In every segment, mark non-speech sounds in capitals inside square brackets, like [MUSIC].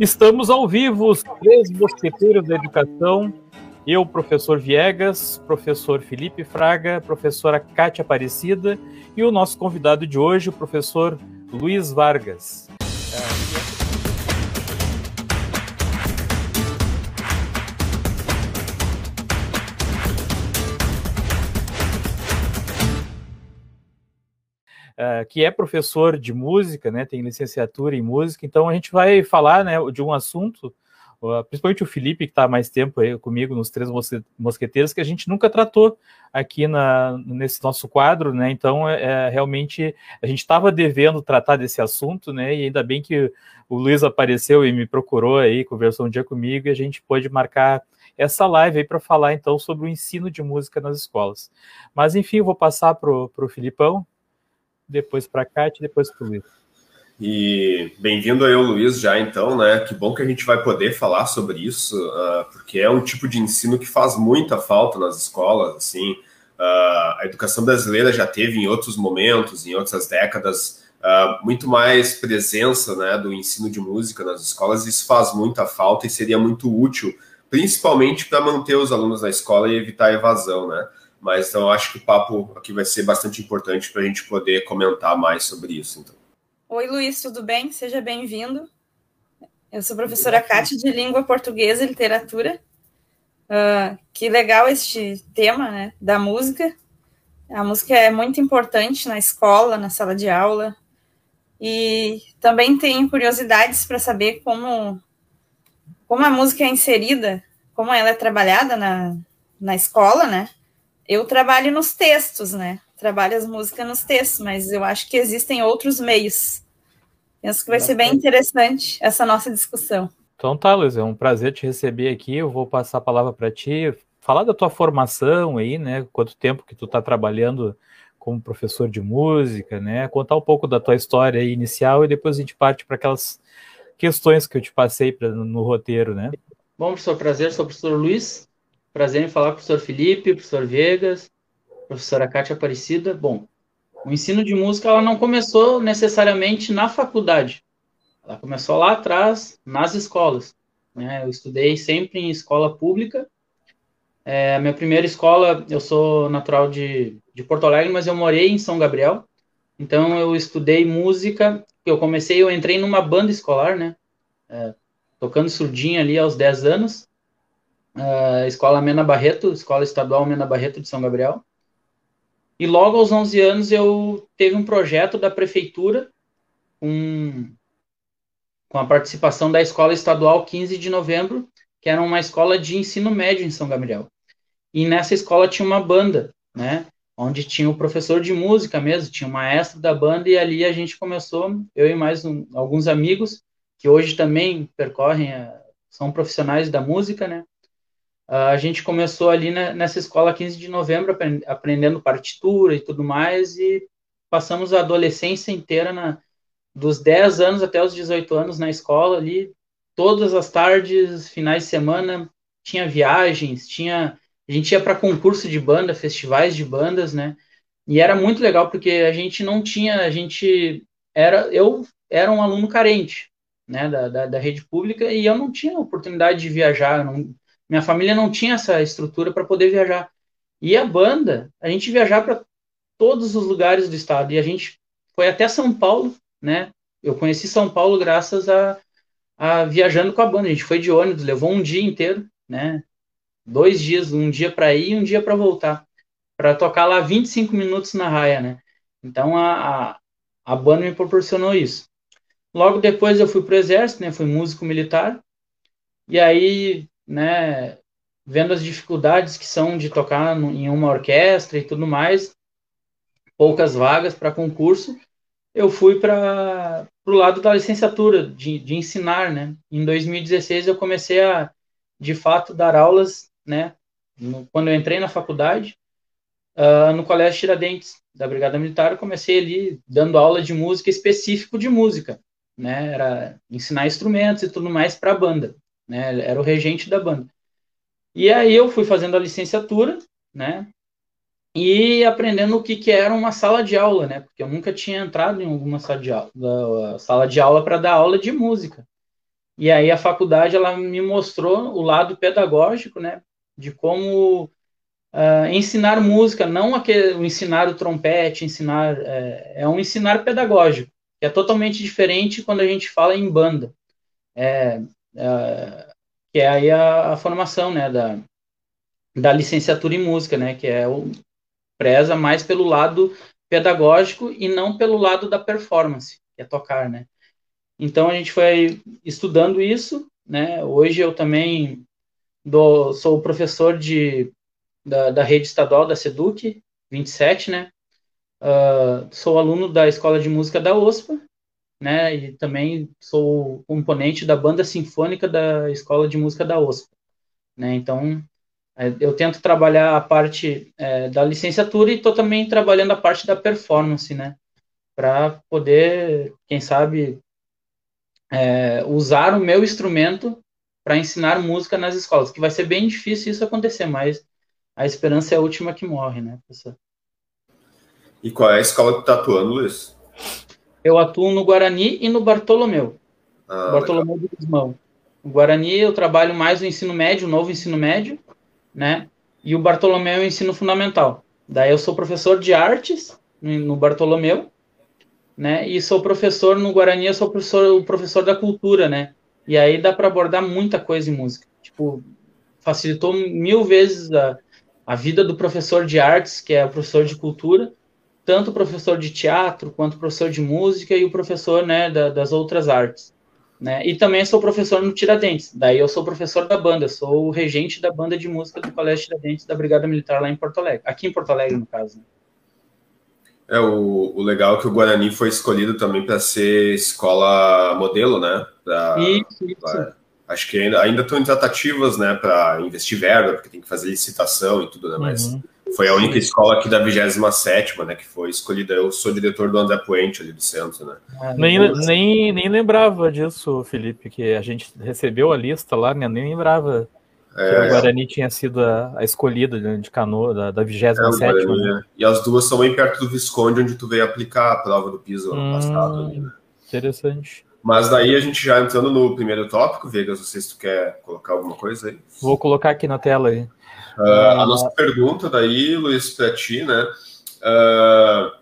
Estamos ao vivo, os três mosqueteiros da educação. Eu, professor Viegas, professor Felipe Fraga, professora Cátia Aparecida e o nosso convidado de hoje, o professor Luiz Vargas. Uh, que é professor de música, né, tem licenciatura em música, então a gente vai falar né, de um assunto, uh, principalmente o Felipe, que está mais tempo aí comigo nos Três Mosqueteiros, que a gente nunca tratou aqui na, nesse nosso quadro, né, então é, é realmente a gente estava devendo tratar desse assunto, né, e ainda bem que o Luiz apareceu e me procurou aí, conversou um dia comigo e a gente pôde marcar essa live aí para falar então sobre o ensino de música nas escolas. Mas enfim, eu vou passar para o Filipão, depois para a e depois para o Luiz. E bem-vindo aí, Luiz, já então, né? Que bom que a gente vai poder falar sobre isso, uh, porque é um tipo de ensino que faz muita falta nas escolas, assim. Uh, a educação brasileira já teve em outros momentos, em outras décadas, uh, muito mais presença né, do ensino de música nas escolas, isso faz muita falta e seria muito útil, principalmente para manter os alunos na escola e evitar a evasão, né? Mas então acho que o papo aqui vai ser bastante importante para a gente poder comentar mais sobre isso. Então. Oi, Luiz, tudo bem? Seja bem-vindo. Eu sou professora Cátia de Língua Portuguesa e Literatura. Uh, que legal este tema né, da música. A música é muito importante na escola, na sala de aula. E também tenho curiosidades para saber como, como a música é inserida, como ela é trabalhada na, na escola, né? Eu trabalho nos textos, né? Trabalho as músicas nos textos, mas eu acho que existem outros meios. Penso que vai ser bem interessante essa nossa discussão. Então tá, Luiz, é um prazer te receber aqui. Eu vou passar a palavra para ti, falar da tua formação aí, né? Quanto tempo que tu está trabalhando como professor de música, né? Contar um pouco da tua história inicial e depois a gente parte para aquelas questões que eu te passei pra, no roteiro, né? Bom, professor, prazer, sou o professor Luiz, Prazer em falar com o professor Felipe, professor Vegas, professora Cátia Aparecida. Bom, o ensino de música ela não começou necessariamente na faculdade. Ela começou lá atrás, nas escolas. Né? Eu estudei sempre em escola pública. É, a minha primeira escola, eu sou natural de, de Porto Alegre, mas eu morei em São Gabriel. Então eu estudei música. Eu comecei, eu entrei numa banda escolar, né? É, tocando surdinha ali aos 10 anos uh, Escola Mena Barreto, Escola Estadual Mena Barreto de São Gabriel. E logo aos 11 anos eu teve um projeto da prefeitura com, com a participação da Escola Estadual 15 de Novembro, que era uma escola de ensino médio em São Gabriel. E nessa escola tinha uma banda, né? Onde tinha o professor de música mesmo, tinha o maestro da banda, e ali a gente começou, eu e mais um, alguns amigos, que hoje também percorrem, a, são profissionais da música, né? A gente começou ali nessa escola 15 de novembro, aprendendo partitura e tudo mais, e passamos a adolescência inteira, na, dos 10 anos até os 18 anos na escola ali, todas as tardes, finais de semana, tinha viagens, tinha a gente ia para concurso de banda, festivais de bandas, né? E era muito legal porque a gente não tinha, a gente era, eu era um aluno carente, né, da, da, da rede pública e eu não tinha oportunidade de viajar, não, minha família não tinha essa estrutura para poder viajar. E a banda, a gente viajar para todos os lugares do estado. E a gente foi até São Paulo, né? Eu conheci São Paulo graças a, a viajando com a banda. A gente foi de ônibus, levou um dia inteiro, né? Dois dias, um dia para ir e um dia para voltar. Para tocar lá 25 minutos na raia, né? Então a, a, a banda me proporcionou isso. Logo depois eu fui para o exército, né? Fui músico militar. E aí né, vendo as dificuldades que são de tocar no, em uma orquestra e tudo mais, poucas vagas para concurso, eu fui para o lado da licenciatura, de, de ensinar, né? Em 2016 eu comecei a, de fato, dar aulas, né? No, quando eu entrei na faculdade, uh, no Colégio Tiradentes, da Brigada Militar, eu comecei ali dando aula de música específico de música, né? Era ensinar instrumentos e tudo mais para a banda né? Era o regente da banda. E aí eu fui fazendo a licenciatura, né? E aprendendo o que, que era uma sala de aula, né? Porque eu nunca tinha entrado em alguma sala de aula, sala de aula para dar aula de música. E aí a faculdade ela me mostrou o lado pedagógico, né, de como uh, ensinar música, não aquele ensinar o trompete, ensinar é, é, um ensinar pedagógico, que é totalmente diferente quando a gente fala em banda, é, é que é aí a, a, formação, né, da, da licenciatura em música, né, que é o preza mais pelo lado pedagógico e não pelo lado da performance, que é tocar, né. Então a gente foi estudando isso, né? Hoje eu também dou, sou professor de, da, da rede estadual da Seduc 27, né? Uh, sou aluno da Escola de Música da OSPA, né? E também sou componente da banda sinfônica da Escola de Música da OSPA, né? Então é, eu tento trabalhar a parte é, da licenciatura e estou também trabalhando a parte da performance, né? Para poder, quem sabe, é, usar o meu instrumento para ensinar música nas escolas, que vai ser bem difícil isso acontecer, mas a esperança é a última que morre, né, professor? E qual é a escola que está atuando, Luiz? Eu atuo no Guarani e no Bartolomeu. Ah, Bartolomeu legal. de Guzmão. No Guarani eu trabalho mais no ensino médio, o novo ensino médio, né? E o Bartolomeu é o ensino fundamental. Daí eu sou professor de artes no Bartolomeu né? E sou professor no Guarani, eu sou professor, o professor da cultura, né? E aí dá para abordar muita coisa em música. Tipo, facilitou mil vezes a, a vida do professor de artes, que é o professor de cultura, tanto o professor de teatro quanto o professor de música e o professor, né, da, das outras artes. Né? E também sou professor no Tiradentes. Daí eu sou professor da banda, sou o regente da banda de música do Colégio Tiradentes da Brigada Militar lá em Porto Alegre. Aqui em Porto Alegre, no caso. Né? É, o, o legal é que o Guarani foi escolhido também para ser escola modelo, né? Pra, isso, isso. Pra, acho que ainda, ainda estão em tratativas, né, para investir verba, porque tem que fazer licitação e tudo, né? Mas uhum. Foi a única escola aqui da 27, né, que foi escolhida. Eu sou diretor do André Puente ali do centro, né? Ah, nem, nem, nem lembrava disso, Felipe, que a gente recebeu a lista lá, né? Nem lembrava é, o Guarani tinha sido a, a escolhida de Canoa, da, da 27 é, né? E as duas são bem perto do Visconde, onde tu veio aplicar a prova do piso ano hum, passado. Ali, né? Interessante. Mas daí a gente já entrando no primeiro tópico, Vegas, não sei se tu quer colocar alguma coisa aí. Vou colocar aqui na tela aí. Uh, a nossa pergunta daí, Luiz, para ti, né? Uh,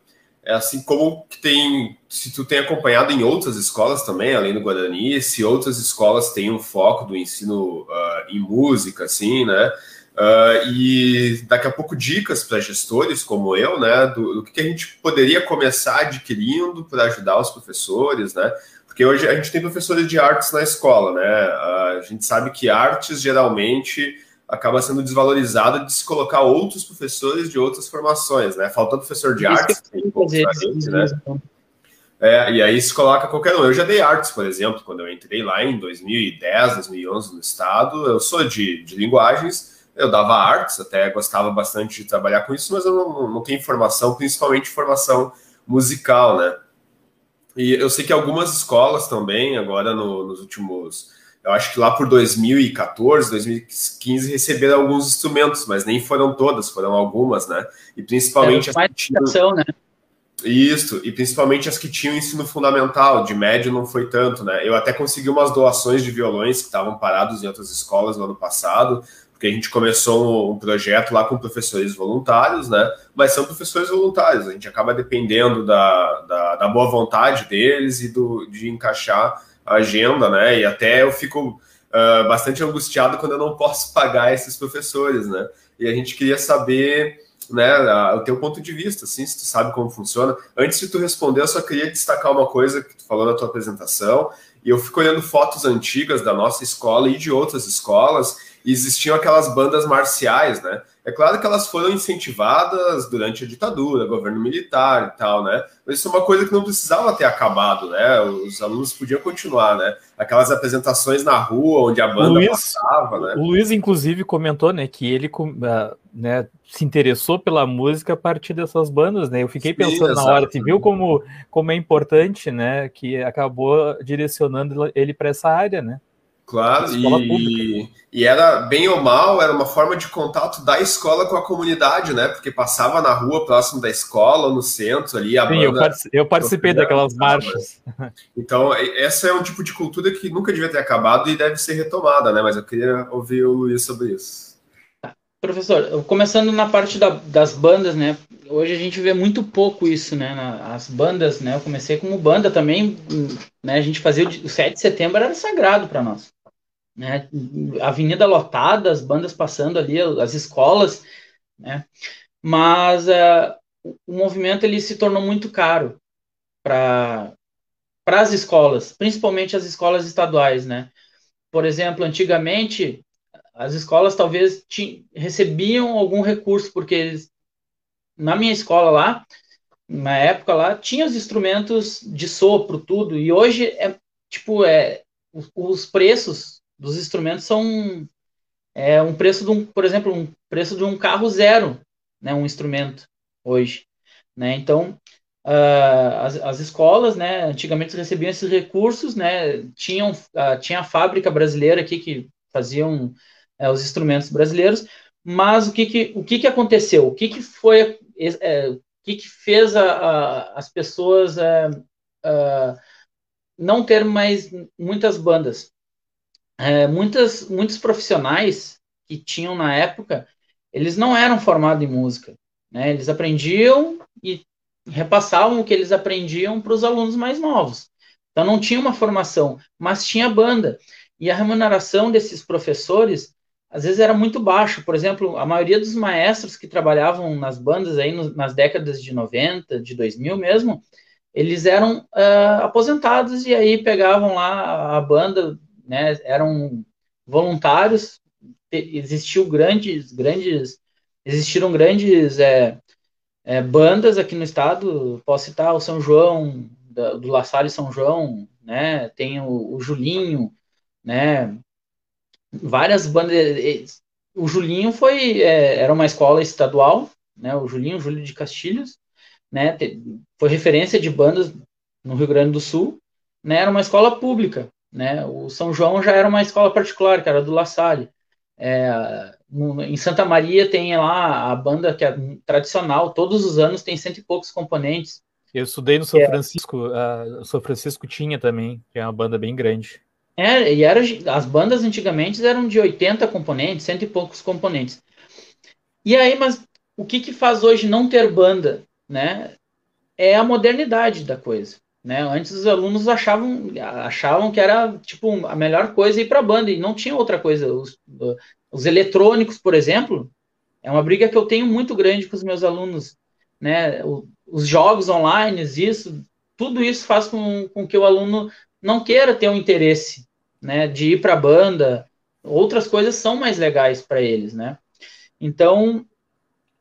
é assim como que tem, se tu tem acompanhado em outras escolas também, além do Guarani, se outras escolas têm um foco do ensino uh, em música, assim, né? Uh, e daqui a pouco dicas para gestores como eu, né? Do, do, que a gente poderia começar adquirindo para ajudar os professores, né? Porque hoje a gente tem professores de artes na escola, né? Uh, a gente sabe que artes geralmente acaba sendo desvalorizada de se colocar outros professores de outras formações, né? Faltando professor de artes, tem poucos gente, né? É, e aí se coloca qualquer um. Eu já dei artes, por exemplo, quando eu entrei lá em 2010, 2011 no estado. Eu sou de, de linguagens, eu dava artes, até gostava bastante de trabalhar com isso, mas eu não, não tenho formação, principalmente formação musical, né? E eu sei que algumas escolas também, agora no, nos últimos eu acho que lá por 2014, 2015 receberam alguns instrumentos, mas nem foram todas, foram algumas, né? E principalmente as que tinham... né? Isso, e principalmente as que tinham ensino fundamental, de médio não foi tanto, né? Eu até consegui umas doações de violões que estavam parados em outras escolas no ano passado, porque a gente começou um projeto lá com professores voluntários, né? Mas são professores voluntários, a gente acaba dependendo da, da, da boa vontade deles e do, de encaixar agenda, né? E até eu fico uh, bastante angustiado quando eu não posso pagar esses professores, né? E a gente queria saber, né, o teu ponto de vista, assim, se tu sabe como funciona. Antes de tu responder, eu só queria destacar uma coisa que tu falou na tua apresentação. E eu fico olhando fotos antigas da nossa escola e de outras escolas, e existiam aquelas bandas marciais, né? É claro que elas foram incentivadas durante a ditadura, governo militar e tal, né? Mas isso é uma coisa que não precisava ter acabado, né? Os alunos podiam continuar, né? Aquelas apresentações na rua onde a banda Luiz, passava, né? O Luiz, inclusive, comentou, né, que ele ah, né, se interessou pela música a partir dessas bandas, né? Eu fiquei Sim, pensando exato. na hora, você viu como, como é importante, né? Que acabou direcionando ele para essa área, né? Claro, e, e, era bem ou mal, era uma forma de contato da escola com a comunidade, né? Porque passava na rua próximo da escola, no centro ali. A Sim, eu, participei, eu participei daquelas marchas. [LAUGHS] Então, essa é um tipo de cultura que nunca devia ter acabado e deve ser retomada, né? Mas eu queria ouvir o Luiz sobre isso. Professor, começando na parte da, das bandas, né? Hoje a gente vê muito pouco isso, né? As bandas, né? Eu comecei como banda também, né? A gente fazia o 7 de setembro era sagrado para nós né? Avenida lotada, as bandas passando ali, as escolas, né? Mas uh, o movimento ele se tornou muito caro para para as escolas, principalmente as escolas estaduais, né? Por exemplo, antigamente as escolas talvez recebiam algum recurso porque eles, na minha escola lá, na época lá, tinha os instrumentos de sopro, tudo, e hoje é tipo é os preços dos instrumentos são é, um preço de um, por exemplo, um preço de um carro zero, né, um instrumento hoje, né? Então uh, as, as escolas, né, antigamente recebiam esses recursos, né? Tinham uh, tinha a fábrica brasileira aqui que faziam uh, os instrumentos brasileiros, mas o que que o que que aconteceu? O que que foi é, o que que fez a, a, as pessoas é, não ter mais muitas bandas? É, muitas, muitos profissionais que tinham na época, eles não eram formados em música. Né? Eles aprendiam e repassavam o que eles aprendiam para os alunos mais novos. Então não tinha uma formação, mas tinha banda. E a remuneração desses professores às vezes era muito baixo. Por exemplo, a maioria dos maestros que trabalhavam nas bandas aí no, nas décadas de 90, de 2000 mesmo, eles eram uh, aposentados e aí pegavam lá a banda né, eram voluntários, existiu grandes, grandes, existiram grandes é, é, bandas aqui no estado, posso citar o São João, da, do La Salle São João, né, tem o, o Julinho, né, várias bandas, o Julinho foi, é, era uma escola estadual, né, o Julinho, Júlio de Castilhos, né, foi referência de bandas no Rio Grande do Sul, né, era uma escola pública, né? O São João já era uma escola particular, que era do La Salle. É, no, em Santa Maria tem lá a banda que é tradicional, todos os anos tem cento e poucos componentes. Eu estudei no São é, Francisco, uh, o São Francisco tinha também, que é uma banda bem grande. É, e era, as bandas antigamente eram de 80 componentes, cento e poucos componentes. E aí, mas o que que faz hoje não ter banda, né? É a modernidade da coisa. Né? Antes os alunos achavam, achavam que era tipo a melhor coisa ir para a banda e não tinha outra coisa. Os, os eletrônicos, por exemplo, é uma briga que eu tenho muito grande com os meus alunos. Né? os jogos online, isso, tudo isso faz com, com que o aluno não queira ter um interesse né, de ir para a banda. Outras coisas são mais legais para eles, né? Então,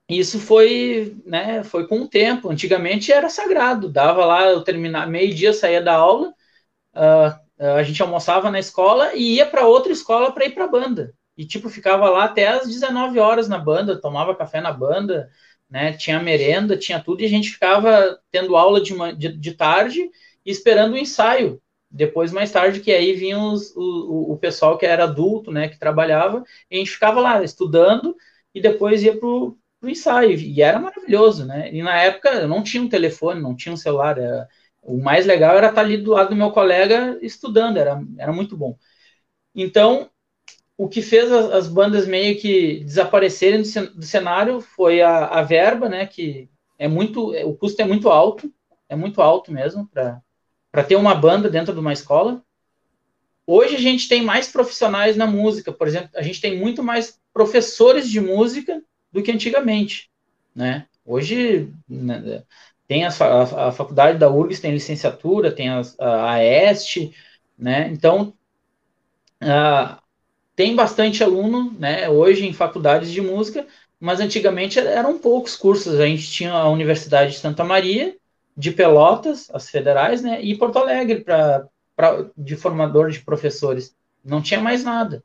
isso foi, né, foi com o tempo. Antigamente era sagrado, dava lá, eu terminar meio-dia, saía da aula, uh, a gente almoçava na escola e ia para outra escola para ir para a banda. E tipo, ficava lá até as 19 horas na banda, tomava café na banda, né, tinha merenda, tinha tudo, e a gente ficava tendo aula de, de, de tarde e esperando o ensaio. Depois, mais tarde, que aí vinha os, o, o pessoal que era adulto, né, que trabalhava, e a gente ficava lá estudando e depois ia pro ensaio, e era maravilhoso, né? E na época eu não tinha um telefone, não tinha um celular, era, o mais legal era estar ali do lado do meu colega estudando, era, era muito bom. Então, o que fez as, as bandas meio que desaparecerem do, do cenário foi a, a, verba, né? Que é muito, o custo é muito alto, é muito alto mesmo para ter uma banda dentro de uma escola. Hoje a gente tem mais profissionais na música, por exemplo, a gente tem muito mais professores de música do que antigamente, né? Hoje né, tem a, a, a, faculdade da URGS tem licenciatura, tem a, a EST, né? Então uh, tem bastante aluno, né? Hoje em faculdades de música, mas antigamente eram poucos cursos. A gente tinha a Universidade de Santa Maria, de Pelotas, as federais, né? E Porto Alegre para de formador de professores. Não tinha mais nada.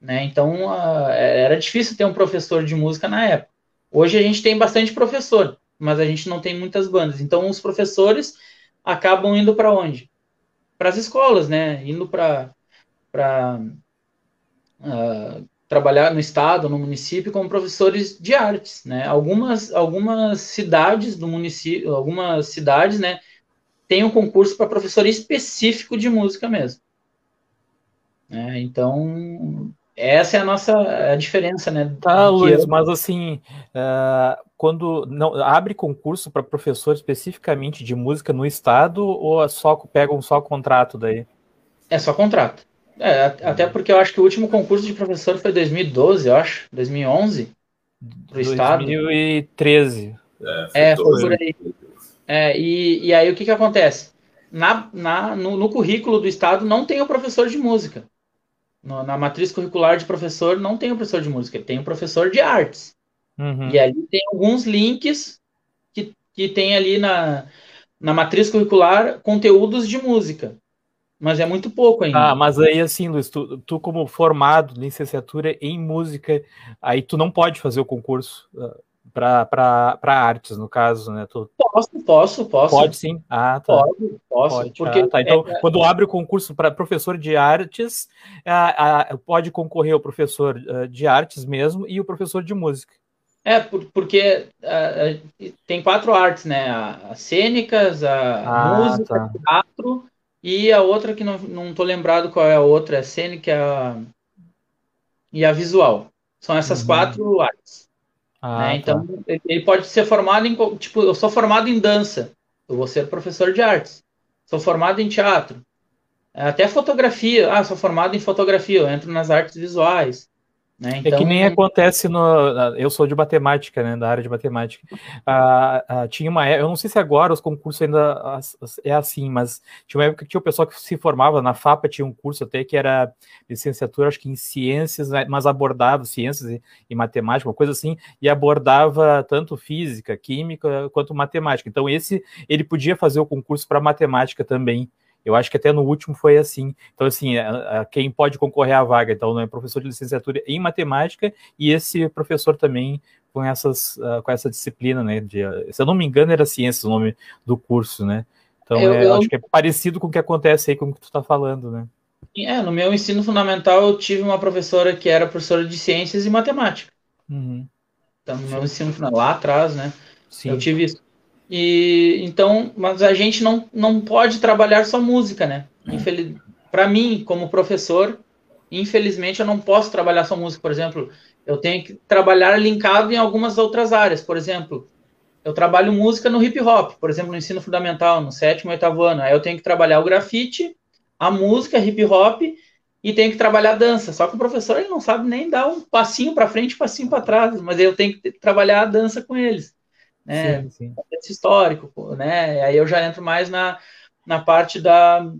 Né? Então, uh, era difícil ter um professor de música na época. Hoje a gente tem bastante professor, mas a gente não tem muitas bandas. Então, os professores acabam indo para onde? Para as escolas, né? Indo para uh, trabalhar no estado, no município, como professores de artes, né? Algumas, algumas cidades do município, algumas cidades, né, têm um concurso para professor específico de música mesmo. É, então, essa é a nossa a diferença, né? Tá, Luiz, eu... mas assim, uh, quando não abre concurso para professor especificamente de música no estado ou é só pegam só contrato daí? É só contrato. É, até porque eu acho que o último concurso de professor foi 2012, eu acho, 2011, pro estado. 2013. É, foi, é, por aí. É, e, e aí o que que acontece? Na, na, no, no currículo do estado não tem o professor de música. No, na matriz curricular de professor não tem o professor de música, tem o professor de artes. Uhum. E ali tem alguns links que, que tem ali na, na matriz curricular conteúdos de música. Mas é muito pouco ainda. Ah, mas aí assim, Luiz, tu, tu como formado, licenciatura em música, aí tu não pode fazer o concurso uh, para artes, no caso, né? Tu... Posso, posso, posso. Pode sim. Ah, tá. Pode, posso. Pode. Porque, ah, tá. Então, é... quando abre o concurso para professor de artes, ah, ah, pode concorrer o professor de artes mesmo e o professor de música. É, porque tem quatro artes, né? As cênicas, a ah, música, tá. teatro e a outra que não, não tô lembrado qual é a outra, é a cênica e a visual. São essas uhum. quatro artes. Ah, né? Então, tá. ele pode ser formado em. Tipo, eu sou formado em dança, eu vou ser professor de artes. Sou formado em teatro. Até fotografia. Ah, sou formado em fotografia, eu entro nas artes visuais. Né? Então, é que nem então, acontece no. Eu sou de matemática, né? Da área de matemática. Ah, ah, tinha uma Eu não sei se agora os concursos ainda é assim, mas tinha uma época que tinha o pessoal que se formava na FAPA, tinha um curso até que era licenciatura, acho que em ciências, né, mas abordava ciências e, e matemática, uma coisa assim, e abordava tanto física, química, quanto matemática. Então, esse ele podia fazer o concurso para matemática também. Eu acho que até no último foi assim. Então, assim, a, a, quem pode concorrer à vaga, então, é professor de licenciatura em matemática e esse professor também com, essas, uh, com essa disciplina, né? De, se eu não me engano, era ciências o nome do curso, né? Então, eu, é, eu acho que é parecido com o que acontece aí com o que tu está falando, né? É, no meu ensino fundamental eu tive uma professora que era professora de ciências e matemática. Uhum. Então, no meu ensino fundamental, lá atrás, né? Sim. Eu tive isso. E então, mas a gente não, não pode trabalhar só música, né? Infeliz... Para mim, como professor, infelizmente eu não posso trabalhar só música, por exemplo, eu tenho que trabalhar linkado em algumas outras áreas, por exemplo, eu trabalho música no hip hop, por exemplo, no ensino fundamental, no sétimo oitavo ano, aí eu tenho que trabalhar o grafite, a música, hip hop e tenho que trabalhar dança. Só que o professor ele não sabe nem dar um passinho para frente, um passinho para trás, mas eu tenho que trabalhar a dança com eles né? Sim, sim. histórico, né? Aí eu já entro mais na, na parte da.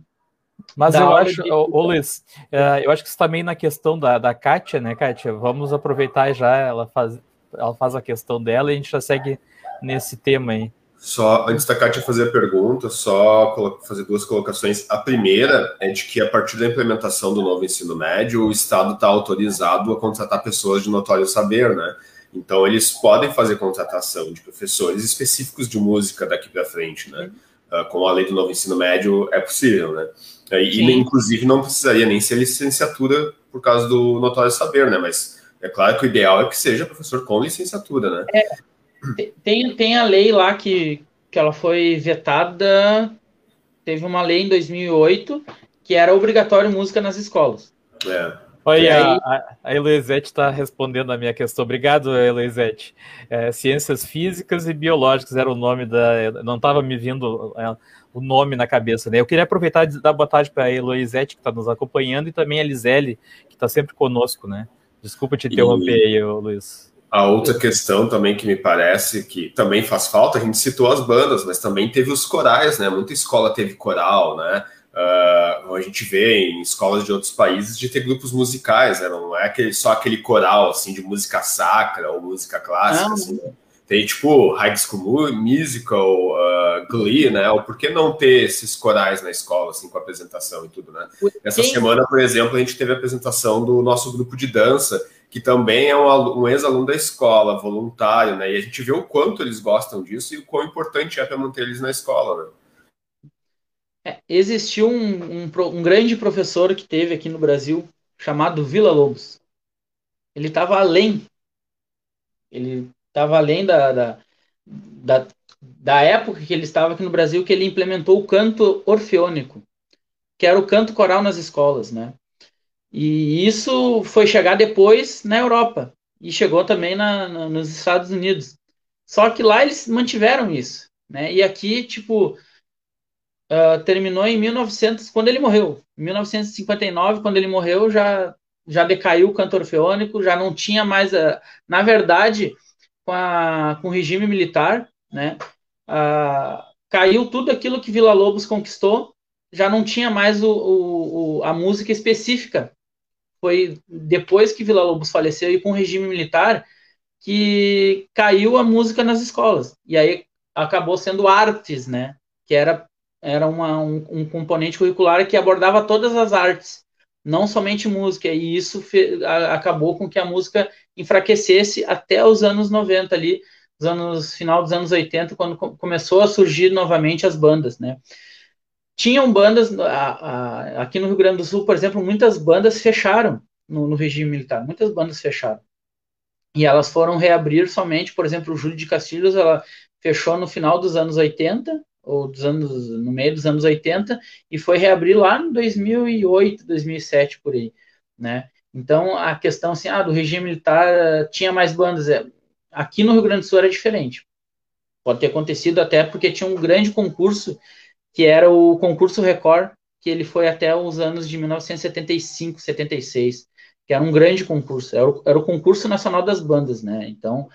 Mas da eu acho, de... ô, Luiz, uh, eu acho que isso também na questão da, da Kátia, né, Kátia? Vamos aproveitar já, ela faz, ela faz a questão dela e a gente já segue nesse tema aí. Só antes da Kátia fazer a pergunta, só fazer duas colocações. A primeira é de que, a partir da implementação do novo ensino médio, o Estado está autorizado a contratar pessoas de notório saber, né? Então, eles podem fazer contratação de professores específicos de música daqui para frente, né? Uh, com a lei do novo ensino médio, é possível, né? E, inclusive, não precisaria nem ser licenciatura por causa do notório saber, né? Mas é claro que o ideal é que seja professor com licenciatura, né? É, tem, tem a lei lá que, que ela foi vetada, teve uma lei em 2008 que era obrigatório música nas escolas. É. Olha, a, a Eloisete está respondendo a minha questão. Obrigado, Eloisete. É, ciências físicas e biológicas era o nome da. Não estava me vindo é, o nome na cabeça, né? Eu queria aproveitar e dar boa tarde para a Eloisete, que está nos acompanhando, e também a Lisele, que está sempre conosco, né? Desculpa te interromper e... aí, Luiz. A outra questão também que me parece que também faz falta, a gente citou as bandas, mas também teve os corais, né? Muita escola teve coral, né? Uh, a gente vê em escolas de outros países de ter grupos musicais, né? não é aquele, só aquele coral assim de música sacra ou música clássica. Assim, né? Tem tipo High School Musical, uh, Glee, né? Ou por que não ter esses corais na escola, assim, com apresentação e tudo, né? Essa semana, por exemplo, a gente teve a apresentação do nosso grupo de dança, que também é um, um ex-aluno da escola, voluntário, né? E a gente vê o quanto eles gostam disso e o quão importante é para manter eles na escola, né? É, existiu um, um, um, grande professor que teve aqui no Brasil chamado Vila Lobos. Ele estava além, ele estava além da, da, da, da época que ele estava aqui no Brasil, que ele implementou o canto orfeônico, que era o canto coral nas escolas, né? E isso foi chegar depois na Europa e chegou também na, na, nos Estados Unidos. Só que lá eles mantiveram isso, né? E aqui, tipo, uh, terminou em 1900, quando ele morreu. Em 1959, quando ele morreu, já já decaiu o canto orfeônico, já não tinha mais, na verdade, com, a, com o regime militar, né? Uh, caiu tudo aquilo que Vila Lobos conquistou, já não tinha mais o, o, o, a música específica foi depois que Vila Lobos faleceu e com o regime militar que caiu a música nas escolas. E aí acabou sendo artes, né? Que era, era uma, um, um componente curricular que abordava todas as artes, não somente música. E isso fe, a, acabou com que a música enfraquecesse até os anos 90 ali, os anos final dos anos 80, quando começou a surgir novamente as bandas, né? tinham bandas, a, a, aqui no Rio Grande do Sul, por exemplo, muitas bandas fecharam no, no, regime militar, muitas bandas fecharam. E elas foram reabrir somente, por exemplo, o Júlio de Castilhos, ela fechou no final dos anos 80, ou dos anos, no meio dos anos 80, e foi reabrir lá em 2008, 2007, por aí, né? Então, a questão, assim, ah, do regime militar tinha mais bandas, é, aqui no Rio Grande do Sul era diferente. Pode ter acontecido até porque tinha um grande concurso que era o concurso Record, que ele foi até os anos de 1975, 76, que era um grande concurso, era o, era o concurso nacional das bandas, né? Então,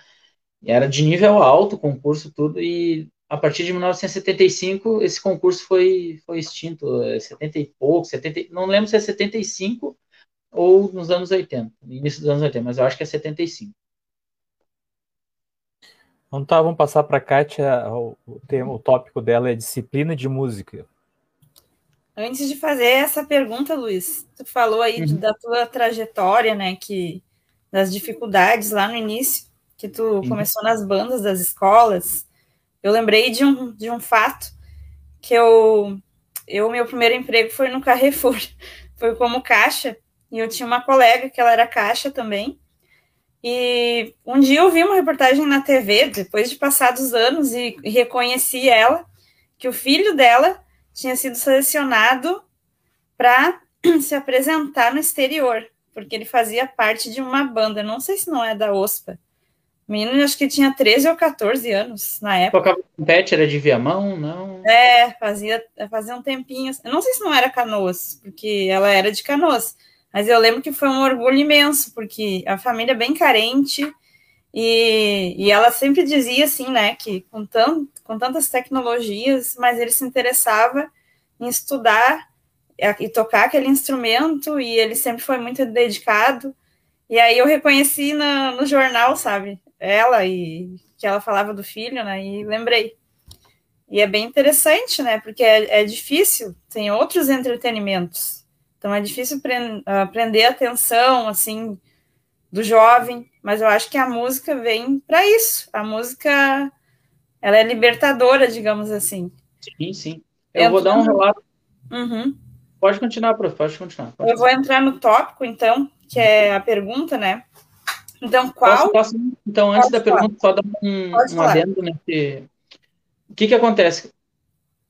era de nível alto o concurso, tudo, e a partir de 1975 esse concurso foi, foi extinto, 70 é, e pouco, 70, não lembro se é 75 ou nos anos 80, início dos anos 80, mas eu acho que é 75. Então tá, vamos passar para a Kátia. O, tema, o tópico dela é disciplina de música. Antes de fazer essa pergunta, Luiz, tu falou aí uhum. da tua trajetória, né, que das dificuldades lá no início, que tu uhum. começou nas bandas das escolas. Eu lembrei de um, de um fato que eu, eu meu primeiro emprego foi no Carrefour, [LAUGHS] foi como caixa, e eu tinha uma colega que ela era caixa também, e um dia eu vi uma reportagem na TV, depois de passados anos, e, e reconheci ela, que o filho dela tinha sido selecionado para [CLEARS THROAT] se apresentar no exterior, porque ele fazia parte de uma banda, não sei se não é da OSPA. Menino, acho que tinha 13 ou 14 anos na época. Tocava trompete, era de Viamão, não? É, fazia, fazia um tempinho. Eu não sei se não era Canoas, porque ela era de Canoas. Mas eu lembro que foi um orgulho imenso, porque a família é bem carente e, e ela sempre dizia assim, né, que com, tant, com tantas tecnologias, mas ele se interessava em estudar e tocar aquele instrumento e ele sempre foi muito dedicado. E aí eu reconheci no, no jornal, sabe, ela e que ela falava do filho, né, e lembrei. E é bem interessante, né, porque é, é difícil, tem outros entretenimentos então é difícil aprender a atenção assim do jovem, mas eu acho que a música vem para isso. A música ela é libertadora, digamos assim. Sim, sim. Eu, vou dar um relato. Uhum. Pode continuar, prof. Pode continuar. Pode eu vou entrar no tópico, então, que é a pergunta, né? Então, qual. Posso, posso, então, antes da falar. pergunta, só dar um, um adendo, né? Que... O que, que acontece?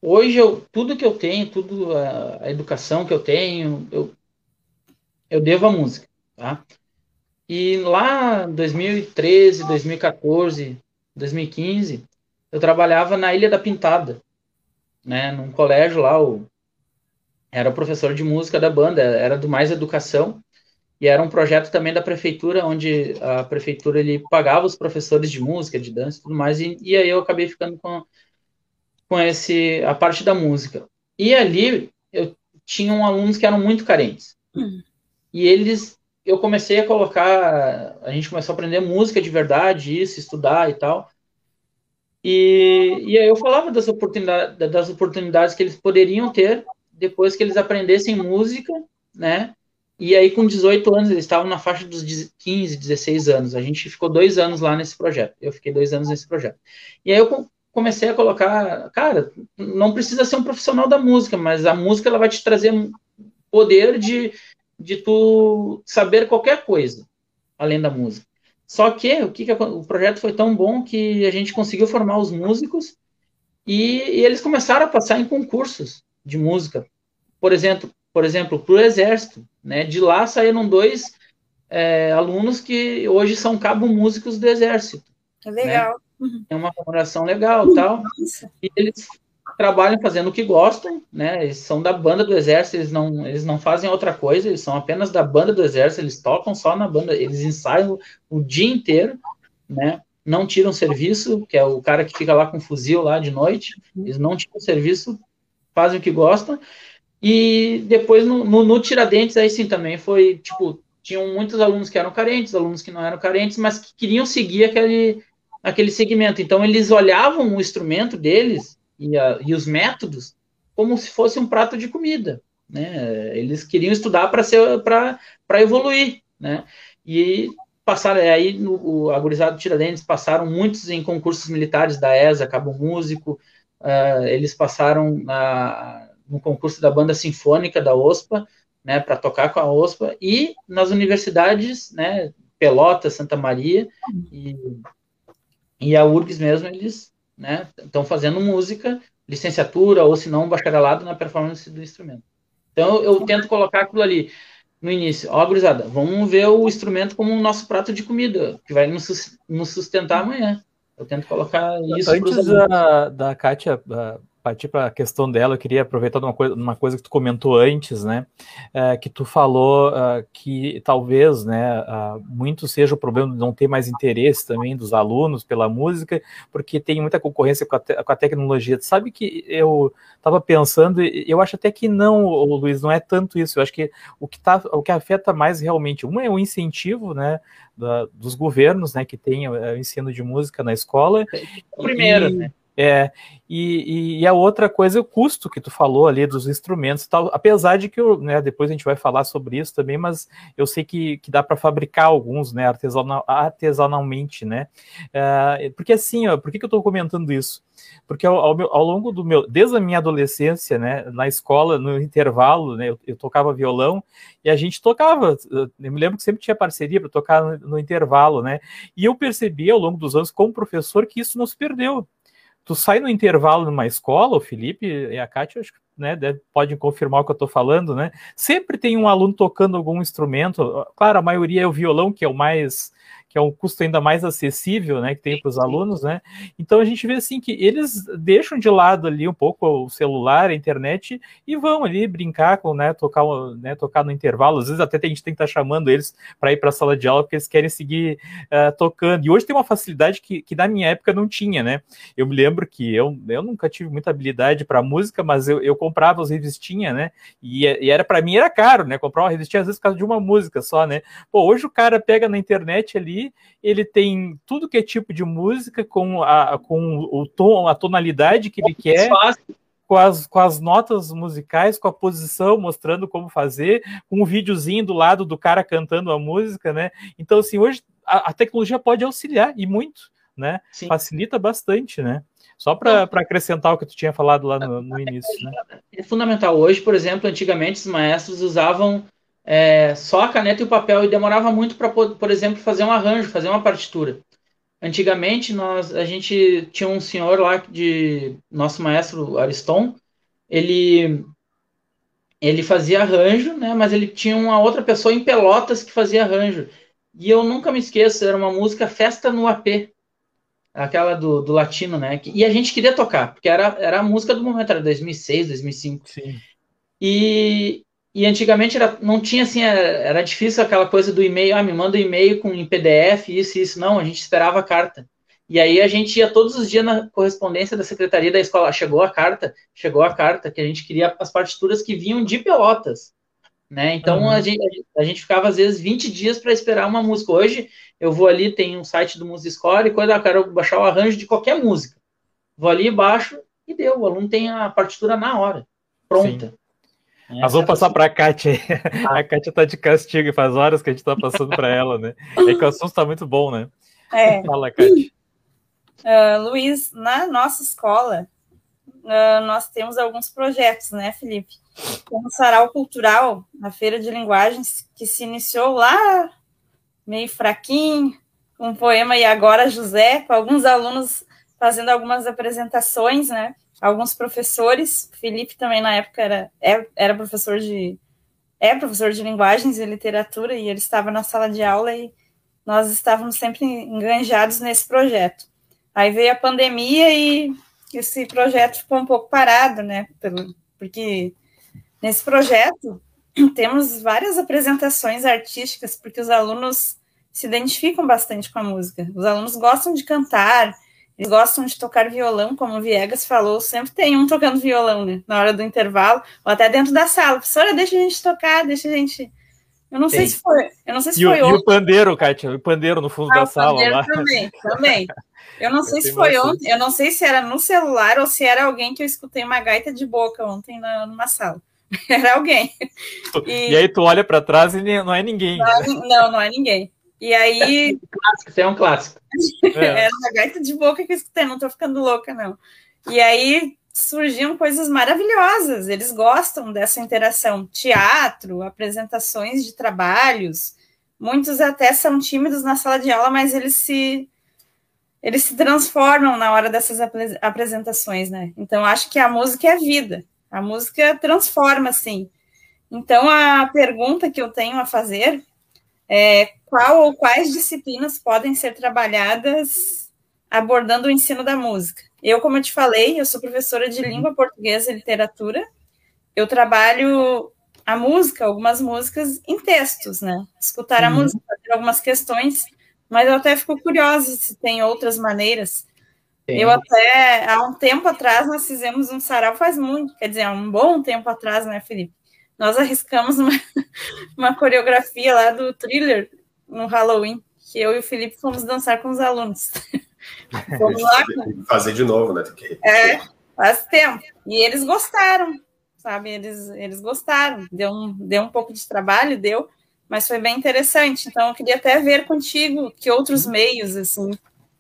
Hoje, eu, tudo que eu tenho, tudo a, a educação que eu tenho, eu, eu devo à música, tá? E lá em 2013, 2014, 2015, eu trabalhava na Ilha da Pintada, né, num colégio lá, eu era professor de música da banda, era do Mais Educação, e era um projeto também da prefeitura, onde a prefeitura ele pagava os professores de música, de dança e tudo mais, e, e aí eu acabei ficando com com esse, a parte da música. E ali eu tinha um alunos que eram muito carentes. Uhum. E eles, eu comecei a colocar, a gente começou a aprender música de verdade, isso, estudar e tal. E, e aí eu falava das oportunidades, das oportunidades que eles poderiam ter depois que eles aprendessem música, né? E aí, com 18 anos, eles estavam na faixa dos 15, 16 anos. A gente ficou dois anos lá nesse projeto. Eu fiquei dois anos nesse projeto. E aí eu comecei a colocar, cara, não precisa ser um profissional da música, mas a música ela vai te trazer poder de, de tu saber qualquer coisa além da música. Só que o que, que o projeto foi tão bom que a gente conseguiu formar os músicos e, e eles começaram a passar em concursos de música. Por exemplo, por exemplo, para o exército, né? De lá saíram dois é, alunos que hoje são cabo músicos do exército. É legal. Né? Uhum. Tem uma comemoração legal, tal. Nossa. E eles trabalham fazendo o que gostam, né? Eles são da banda do exército, eles não, eles não fazem outra coisa, eles são apenas da banda do exército, eles tocam só na banda, eles ensaiam o dia inteiro, né? Não tiram serviço, que é o cara que fica lá com fuzil lá de noite, eles não tiram serviço, fazem o que gostam. E depois no, no, no Tiradentes aí sim também foi tipo tinham muitos alunos que eram carentes, alunos que não eram carentes, mas que queriam seguir aquele aquele segmento. Então eles olhavam o instrumento deles e, a, e os métodos como se fosse um prato de comida, né? Eles queriam estudar para ser para evoluir, né? E passaram aí no a gurizada Tiradentes passaram muitos em concursos militares da ESA, Cabo Músico, uh, eles passaram uh, no concurso da banda sinfônica da OSPA, né, para tocar com a OSPA e nas universidades, né, Pelotas, Santa Maria e, e a URGS mesmo, eles né? Estão fazendo música, licenciatura ou se não bacharelado na performance do instrumento. Então eu tento colocar aquilo ali no início. Ó, gurizada, vamos ver o instrumento como o nosso prato de comida, que vai nos sustentar amanhã. Eu tento colocar isso. Antes da, da Kátia partir para a questão dela, eu queria aproveitar uma coisa, uma coisa que tu comentou antes, né? É, que tu falou uh, que talvez, né, uh, muito seja o problema de não ter mais interesse também dos alunos pela música, porque tem muita concorrência com a, te com a tecnologia. Tu sabe que eu estava pensando, eu acho até que não, Luiz, não é tanto isso. Eu acho que o que, tá, o que afeta mais realmente, um é o incentivo, né, da, dos governos, né, que tem o ensino de música na escola. Primeiro, e, né? É, e, e, a outra coisa é o custo que tu falou ali dos instrumentos e tal, apesar de que eu, né, depois a gente vai falar sobre isso também, mas eu sei que, que dá para fabricar alguns, né, artesanal, artesanalmente, né, é, porque assim, ó, por que, que eu estou comentando isso? Porque ao, ao, ao, longo do meu, desde a minha adolescência, né, na escola, no intervalo, né, eu, eu tocava violão e a gente tocava, eu me lembro que sempre tinha parceria para tocar no, no intervalo, né, e eu percebi ao longo dos anos como professor que isso não se perdeu, tu sai no intervalo numa escola, o Felipe e a Kátia, acho que né, podem confirmar o que eu estou falando, né? Sempre tem um aluno tocando algum instrumento. Claro, a maioria é o violão, que é o mais que é um custo ainda mais acessível, né, que tem para os alunos, né? Então a gente vê assim que eles deixam de lado ali um pouco o celular, a internet e vão ali brincar com, né, tocar, né, tocar no intervalo. Às vezes até a gente tem que estar tá chamando eles para ir para a sala de aula porque eles querem seguir uh, tocando. E hoje tem uma facilidade que, que na minha época não tinha, né? Eu me lembro que eu, eu nunca tive muita habilidade para música, mas eu, eu comprava as revistinhas, né? E, e era para mim era caro, né? Comprar uma revistinha às vezes por causa de uma música só, né? Pô, hoje o cara pega na internet ali ele tem tudo que é tipo de música com a, com o tom, a tonalidade que ele quer. Com as, com as notas musicais, com a posição, mostrando como fazer, com um videozinho do lado do cara cantando a música, né? Então, assim, hoje a, a tecnologia pode auxiliar e muito, né? Sim. Facilita bastante, né? Só para acrescentar o que tu tinha falado lá no, no início. Né? É fundamental. Hoje, por exemplo, antigamente os maestros usavam é, só a caneta e o papel e demorava muito para, por exemplo, fazer um arranjo, fazer uma partitura. Antigamente, nós, a gente tinha um senhor lá de nosso maestro Ariston, ele ele fazia arranjo, né, mas ele tinha uma outra pessoa em Pelotas que fazia arranjo. E eu nunca me esqueço, era uma música Festa no AP, aquela do, do latino, né? E a gente queria tocar, porque era, era a música do momento, era 2006, 2005. Sim. E, e antigamente era, não tinha assim, era, era difícil aquela coisa do e-mail, ah, me manda um e-mail com em PDF, isso e isso. Não, a gente esperava a carta. E aí a gente ia todos os dias na correspondência da secretaria da escola. Chegou a carta, chegou a carta, que a gente queria as partituras que vinham de Pelotas. Né? Então uhum. a, gente, a, gente, ficava às vezes 20 dias para esperar uma música. Hoje eu vou ali, tem um site do Music e quando eu quero baixar o arranjo de qualquer música. Vou ali, baixo e deu. O aluno tem a partitura na hora, pronta. Sim. Mas vamos passar para a Kátia. Ah. A Kátia está de castigo e faz horas que a gente está passando para ela, né? É que o assunto está muito bom, né? É. Fala, Kátia. Uh, Luiz, na nossa escola, uh, nós temos alguns projetos, né, Felipe? O Sarau Cultural, a Feira de Linguagens, que se iniciou lá meio fraquinho, um poema E Agora José, com alguns alunos fazendo algumas apresentações, né? Alguns professores, Felipe também na época era, é, era professor de é professor de linguagens e literatura e ele estava na sala de aula e nós estávamos sempre enganjados nesse projeto. Aí veio a pandemia e esse projeto ficou um pouco parado, né? Porque nesse projeto [CLEARS THROAT] temos várias apresentações artísticas, porque os alunos se identificam bastante com a música. Os alunos gostam de cantar, eles gostam de tocar violão, como o Viegas falou, sempre tem um tocando violão, né? Na hora do intervalo, ou até dentro da sala. Professora, deixa a gente tocar, deixa a gente. Eu não tem. sei se foi. Eu não sei se e foi o, ontem. E o pandeiro, Kátia, o pandeiro no fundo ah, da sala. lá. Também, também. Eu não [LAUGHS] sei eu se foi ontem, eu não sei se era no celular ou se era alguém que eu escutei uma gaita de boca ontem na, numa sala. [LAUGHS] Era alguém. E, e aí tu olha para trás e não é ninguém. Não, não, é ninguém. E aí. Clássico, isso é um clássico. É. [LAUGHS] Era uma gaita de boca que eu escutei, não tô ficando louca, não. E aí surgiam coisas maravilhosas, eles gostam dessa interação. Teatro, apresentações de trabalhos. Muitos até são tímidos na sala de aula, mas eles se. Eles se transformam na hora dessas apresentações, né? Então, acho que a música é vida. A música transforma, sim. Então, a pergunta que eu tenho a fazer é, qual ou quais disciplinas podem ser trabalhadas abordando o ensino da música? Eu, como eu te falei, eu sou professora de língua portuguesa e literatura. Eu trabalho a música, algumas músicas em textos, né? Escutar a uhum. música, fazer algumas questões, mas eu até fico curiosa se tem outras maneiras. Sim. Eu até, há um tempo atrás, nós fizemos um sarau, faz muito, quer dizer, há um bom tempo atrás, né, Felipe? Nós arriscamos uma, [LAUGHS] uma coreografia lá do thriller no Halloween, que eu e o Felipe fomos dançar com os alunos. [LAUGHS] Vamos lá. Fazer de novo, né? É, faz tempo. E eles gostaram, sabe? Eles, eles gostaram. Deu um, deu um pouco de trabalho, deu, mas foi bem interessante. Então, eu queria até ver contigo que outros meios, assim,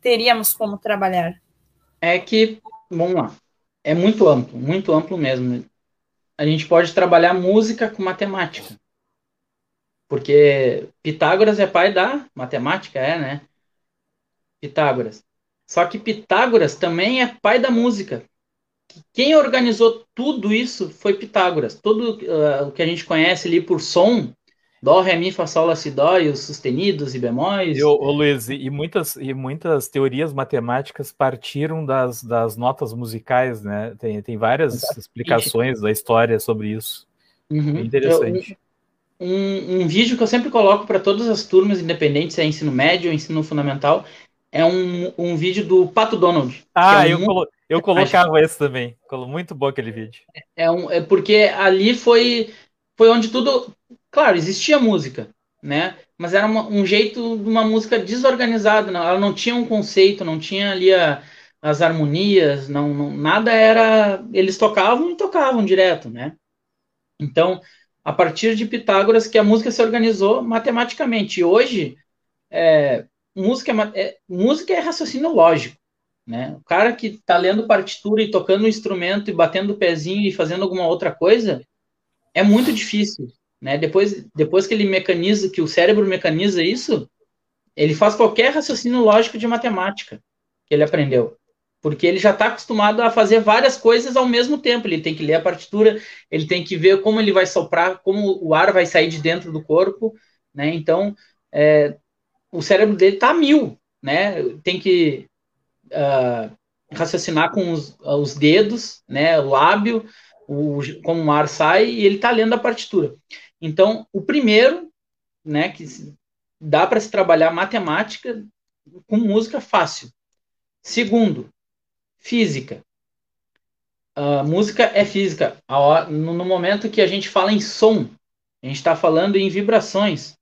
teríamos como trabalhar. É que, vamos lá, é muito amplo, muito amplo mesmo a gente pode trabalhar música com matemática. Porque Pitágoras é pai da matemática, é, né? Pitágoras. Só que Pitágoras também é pai da música. Quem organizou tudo isso foi Pitágoras. Tudo uh, o que a gente conhece ali por som Dó, Ré, Mi, Fá, Sol, Lá, Si, Dó, e os sustenidos e bemóis. E, ô, Luiz, e muitas, e muitas teorias matemáticas partiram das, das notas musicais, né? Tem, tem várias Exatamente. explicações da história sobre isso. Uhum. interessante. Eu, um, um vídeo que eu sempre coloco para todas as turmas, independentes, é ensino médio, ensino fundamental, é um, um vídeo do Pato Donald. Ah, é eu, colo eu colocava esse também. Muito bom aquele vídeo. É, um, é porque ali foi, foi onde tudo Claro, existia música, né? Mas era uma, um jeito de uma música desorganizada, não, ela não tinha um conceito, não tinha ali a, as harmonias, não, não, nada era. Eles tocavam e tocavam direto, né? Então, a partir de Pitágoras que a música se organizou matematicamente. E hoje, é, música, é, é, música é raciocínio lógico. Né? O cara que está lendo partitura e tocando um instrumento e batendo o pezinho e fazendo alguma outra coisa é muito difícil. Né? Depois, depois que ele mecaniza, que o cérebro mecaniza isso, ele faz qualquer raciocínio lógico de matemática que ele aprendeu. Porque ele já está acostumado a fazer várias coisas ao mesmo tempo. Ele tem que ler a partitura, ele tem que ver como ele vai soprar, como o ar vai sair de dentro do corpo. Né? Então, é, o cérebro dele está mil. Né? Tem que uh, raciocinar com os, os dedos, né? o lábio, o, como o ar sai, e ele está lendo a partitura. Então, o primeiro, né, que dá para se trabalhar matemática com música fácil. Segundo, física. Uh, música é física. No momento que a gente fala em som, a gente está falando em vibrações.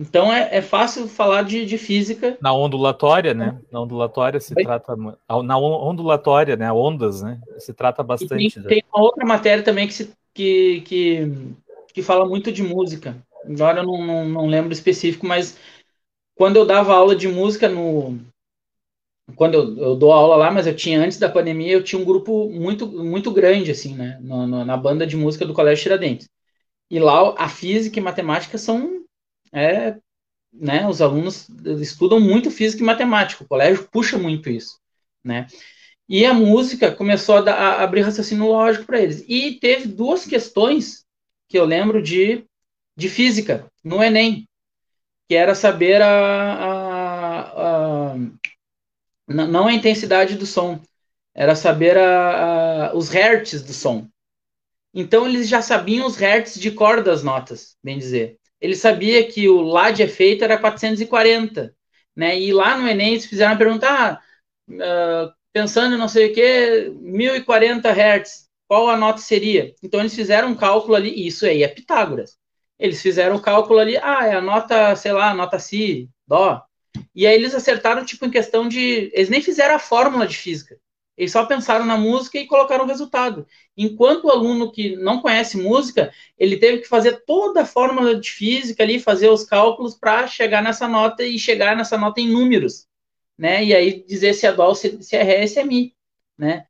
Então é, é fácil falar de, de, física. Na ondulatória, né? Na ondulatória se Oi? trata. Na ondulatória, né? Ondas, né? Se trata bastante. Tem, tem, uma outra matéria também que, se, que, que que fala muito de música. Agora eu não, não, não lembro específico, mas quando eu dava aula de música no, quando eu, eu, dou aula lá, mas eu tinha antes da pandemia, eu tinha um grupo muito muito grande assim, né, no, no, na banda de música do Colégio Tiradentes. E lá a física e matemática são é, né, os alunos estudam muito física e matemática, o colégio puxa muito isso, né? E a música começou a, dar, a abrir raciocínio lógico para eles. E teve duas questões que eu lembro de, de física no Enem, que era saber a, a, a não a intensidade do som, era saber a, a, os hertz do som. Então eles já sabiam os hertz de cor das notas, bem dizer. Ele sabia que o lá de efeito era 440, né? E lá no Enem eles fizeram a pergunta, ah, uh, pensando em não sei o que, 1040 Hz, qual a nota seria? Então eles fizeram um cálculo ali, isso aí é Pitágoras. Eles fizeram o cálculo ali, ah, é a nota, sei lá, nota Si, Dó. E aí eles acertaram, tipo, em questão de. Eles nem fizeram a fórmula de física. Eles só pensaram na música e colocaram o resultado. Enquanto o aluno que não conhece música, ele teve que fazer toda a fórmula de física ali, fazer os cálculos para chegar nessa nota e chegar nessa nota em números né? E aí dizer se é dó, se é ré, se é mi, né?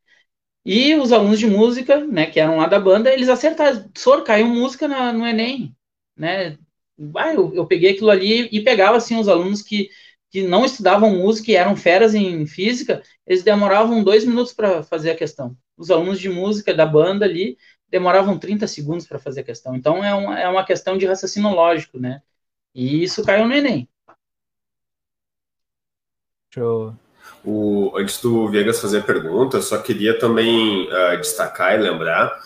E os alunos de música, né, que eram lá da banda, eles acertaram. Sor, caiu música na, no Enem, né? Ah, eu, eu peguei aquilo ali e pegava, assim, os alunos que, que não estudavam música e eram feras em física, eles demoravam dois minutos para fazer a questão. Os alunos de música da banda ali demoravam 30 segundos para fazer a questão. Então, é uma, é uma questão de raciocínio lógico, né? E isso caiu no Enem. Show. O, antes do Viegas fazer a pergunta, eu só queria também uh, destacar e lembrar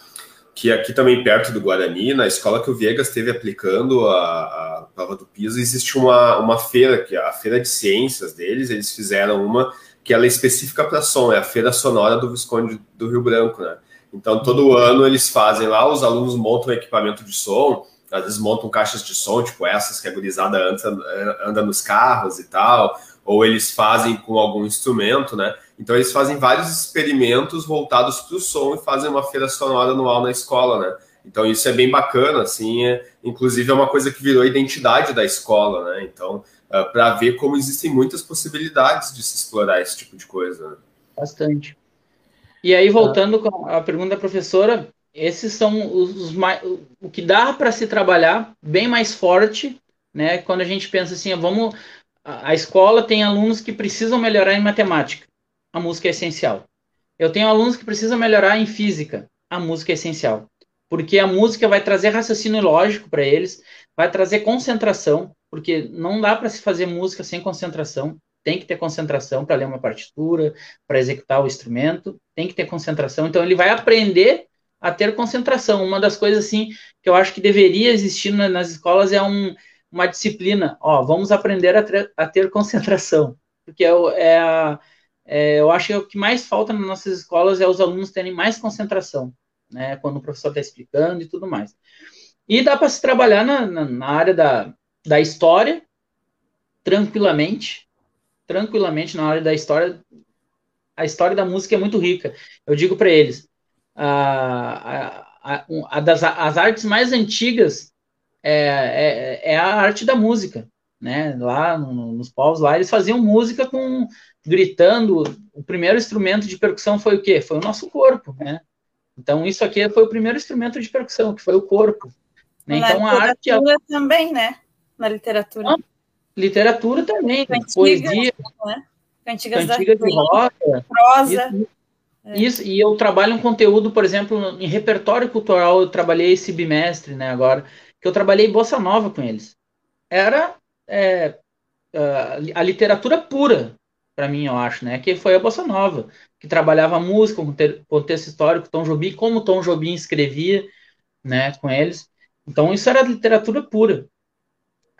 que aqui também perto do Guarani, na escola que o Viegas esteve aplicando a, a prova do piso, existe uma, uma feira, que é a Feira de Ciências deles, eles fizeram uma que ela é específica para som, é a Feira Sonora do Visconde do Rio Branco, né? Então, todo ano eles fazem lá, os alunos montam equipamento de som, às vezes montam caixas de som, tipo essas que a gurizada anda, anda nos carros e tal, ou eles fazem com algum instrumento, né? Então eles fazem vários experimentos voltados para o som e fazem uma feira sonora anual na escola, né? Então isso é bem bacana, assim, é, inclusive é uma coisa que virou identidade da escola, né? Então, uh, ah, para ver como existem muitas possibilidades de se explorar esse tipo de coisa. Né? Bastante. E aí, voltando com a pergunta da professora, esses são os, os mais, o que dá para se trabalhar bem mais forte, né? Quando a gente pensa assim, vamos a escola tem alunos que precisam melhorar em matemática. A música é essencial. Eu tenho alunos que precisam melhorar em física. A música é essencial. Porque a música vai trazer raciocínio lógico para eles, vai trazer concentração, porque não dá para se fazer música sem concentração. Tem que ter concentração para ler uma partitura, para executar o instrumento, tem que ter concentração. Então ele vai aprender a ter concentração. Uma das coisas assim que eu acho que deveria existir nas escolas é um uma disciplina, ó, vamos aprender a, a ter concentração, porque é, é, a, é, eu acho que o que mais falta nas nossas escolas é os alunos terem mais concentração, né, quando o professor está explicando e tudo mais. E dá para se trabalhar na, na, na, área da, da história, tranquilamente, tranquilamente na área da história, a história da música é muito rica. Eu digo para eles, a, a, a, das, as artes mais antigas é, é, é a arte da música, né? Lá no, nos povos lá eles faziam música com gritando. O primeiro instrumento de percussão foi o quê? Foi o nosso corpo, né? Então isso aqui foi o primeiro instrumento de percussão, que foi o corpo. Né? Então a arte também, né? Na literatura. Ah, literatura também, Cantigas, poesia, né? Cantigas, Cantigas de roça, prosa. Isso, é. Isso, e eu trabalho um conteúdo, por exemplo, em repertório cultural, eu trabalhei esse bimestre, né, agora, que eu trabalhei bossa nova com eles. Era é, a literatura pura, para mim, eu acho, né? Que foi a bossa nova, que trabalhava música, com contexto histórico, Tom Jobim, como Tom Jobim escrevia, né, com eles. Então isso era literatura pura.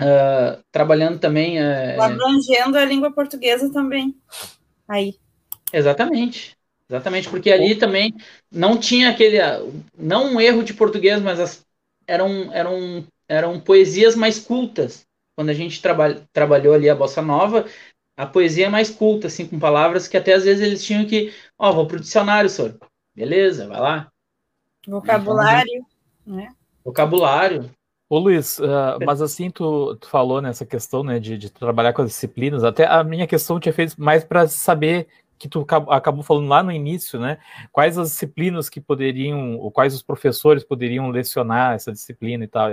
Uh, trabalhando também. Uh, abrangendo a língua portuguesa também. Aí. Exatamente. Exatamente, porque ali também não tinha aquele. Não um erro de português, mas as eram, eram, eram poesias mais cultas. Quando a gente traba, trabalhou ali a bossa nova, a poesia é mais culta, assim, com palavras que até às vezes eles tinham que, ó, oh, vou pro dicionário, senhor. Beleza, vai lá. Vocabulário, então, né? Vocabulário. Ô Luiz, uh, mas assim tu, tu, falou nessa questão né, de, de, trabalhar com as disciplinas, até a minha questão tinha feito mais para saber que tu acabou falando lá no início, né? Quais as disciplinas que poderiam, ou quais os professores poderiam lecionar essa disciplina e tal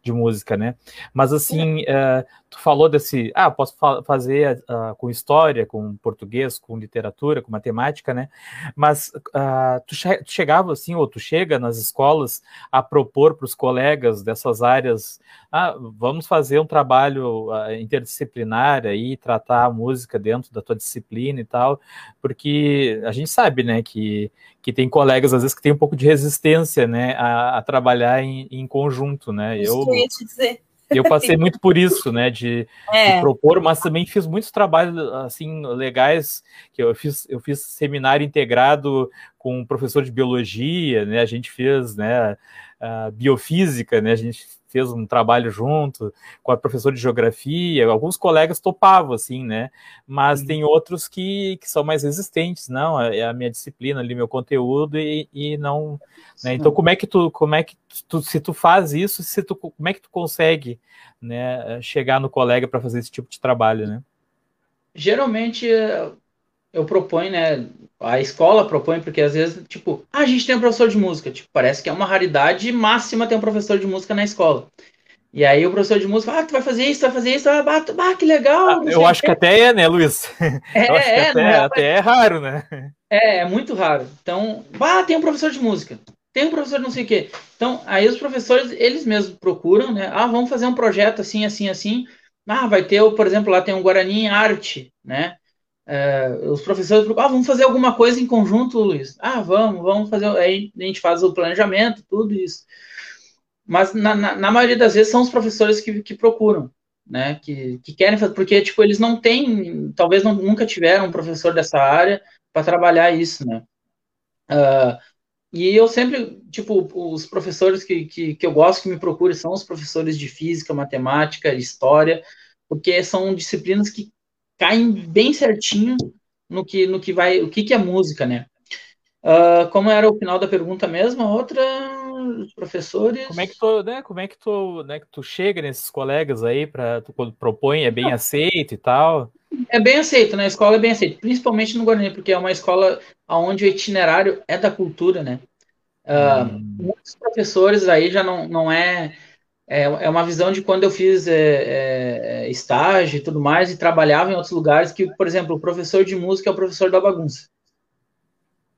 de música, né? Mas assim, uh, tu falou desse, ah, posso fa fazer uh, com história, com português, com literatura, com matemática, né? Mas uh, tu, che tu, chegava assim, ou tu chega nas escolas a propor para os colegas dessas áreas, ah, vamos fazer um trabalho uh, interdisciplinar aí, tratar a música dentro da tua disciplina e tal, porque a gente sabe, né, que, que tem colegas às vezes que tem um pouco de resistência, né, a, a trabalhar em, em conjunto, né? Isso eu, que eu ia te dizer eu passei [LAUGHS] muito por isso, né, de, é. de, propor, mas também fiz muitos trabalhos assim legais, que eu fiz, eu fiz seminário integrado com um professor de biologia, né, a gente fez, né, biofísica, né, a gente fez um trabalho junto com a professora de geografia, alguns colegas topavam, assim, né, mas uhum. tem outros que, que são mais resistentes, não, é a minha disciplina ali, meu conteúdo e, e não, né, então como é que tu, como é que tu, se tu faz isso, se tu, como é que tu consegue, né, chegar no colega para fazer esse tipo de trabalho, né? Geralmente eu proponho, né, a escola propõe, porque às vezes, tipo, ah, a gente tem um professor de música, tipo, parece que é uma raridade máxima ter um professor de música na escola. E aí o professor de música, ah, tu vai fazer isso, tu vai fazer isso, ah, bah, que legal. Ah, eu acho que até é, né, Luiz? [LAUGHS] É, é, até, é, até é raro, né? É, é muito raro. Então, ah, tem um professor de música, tem um professor de não sei o quê. Então, aí os professores, eles mesmos procuram, né, ah, vamos fazer um projeto assim, assim, assim. Ah, vai ter, por exemplo, lá tem um Guarani em Arte, né? É, os professores ah, vamos fazer alguma coisa em conjunto, Luiz. Ah, vamos, vamos fazer. Aí a gente faz o planejamento, tudo isso. Mas na, na, na maioria das vezes são os professores que, que procuram, né? Que, que querem fazer, porque tipo eles não têm, talvez não, nunca tiveram um professor dessa área para trabalhar isso, né? Uh, e eu sempre, tipo, os professores que, que, que eu gosto que me procurem são os professores de física, matemática, história, porque são disciplinas que caem bem certinho no que, no que vai, o que, que é música, né? Uh, como era o final da pergunta mesmo, a outra, os professores. Como é que tu, né, como é que tu, né, que tu chega nesses colegas aí para tu quando propõe é bem Não. aceito e tal? É bem aceito, na né? escola é bem aceito, principalmente no Guarani, porque é uma escola onde o itinerário é da cultura, né? Uh, hum. Muitos professores aí já não, não é é, é uma visão de quando eu fiz é, é, é, estágio e tudo mais, e trabalhava em outros lugares, que, por exemplo, o professor de música é o professor da bagunça.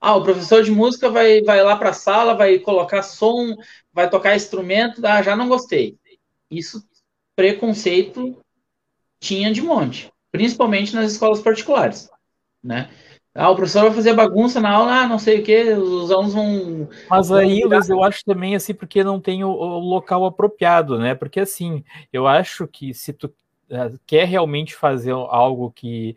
Ah, o professor de música vai, vai lá para a sala, vai colocar som, vai tocar instrumento, ah, já não gostei. Isso, preconceito, tinha de monte, principalmente nas escolas particulares, né? Ah, o professor vai fazer bagunça na aula, ah, não sei o que, os alunos vão. Mas aí, Luiz, eu acho também assim, porque não tem o, o, local apropriado, né? Porque assim, eu acho que se tu uh, quer realmente fazer algo que,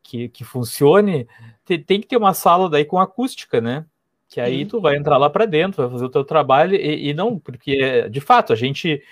que, que funcione, te, tem que ter uma sala daí com acústica, né? Que aí Sim. tu vai entrar lá para dentro, vai fazer o teu trabalho, e, e não, porque de fato a gente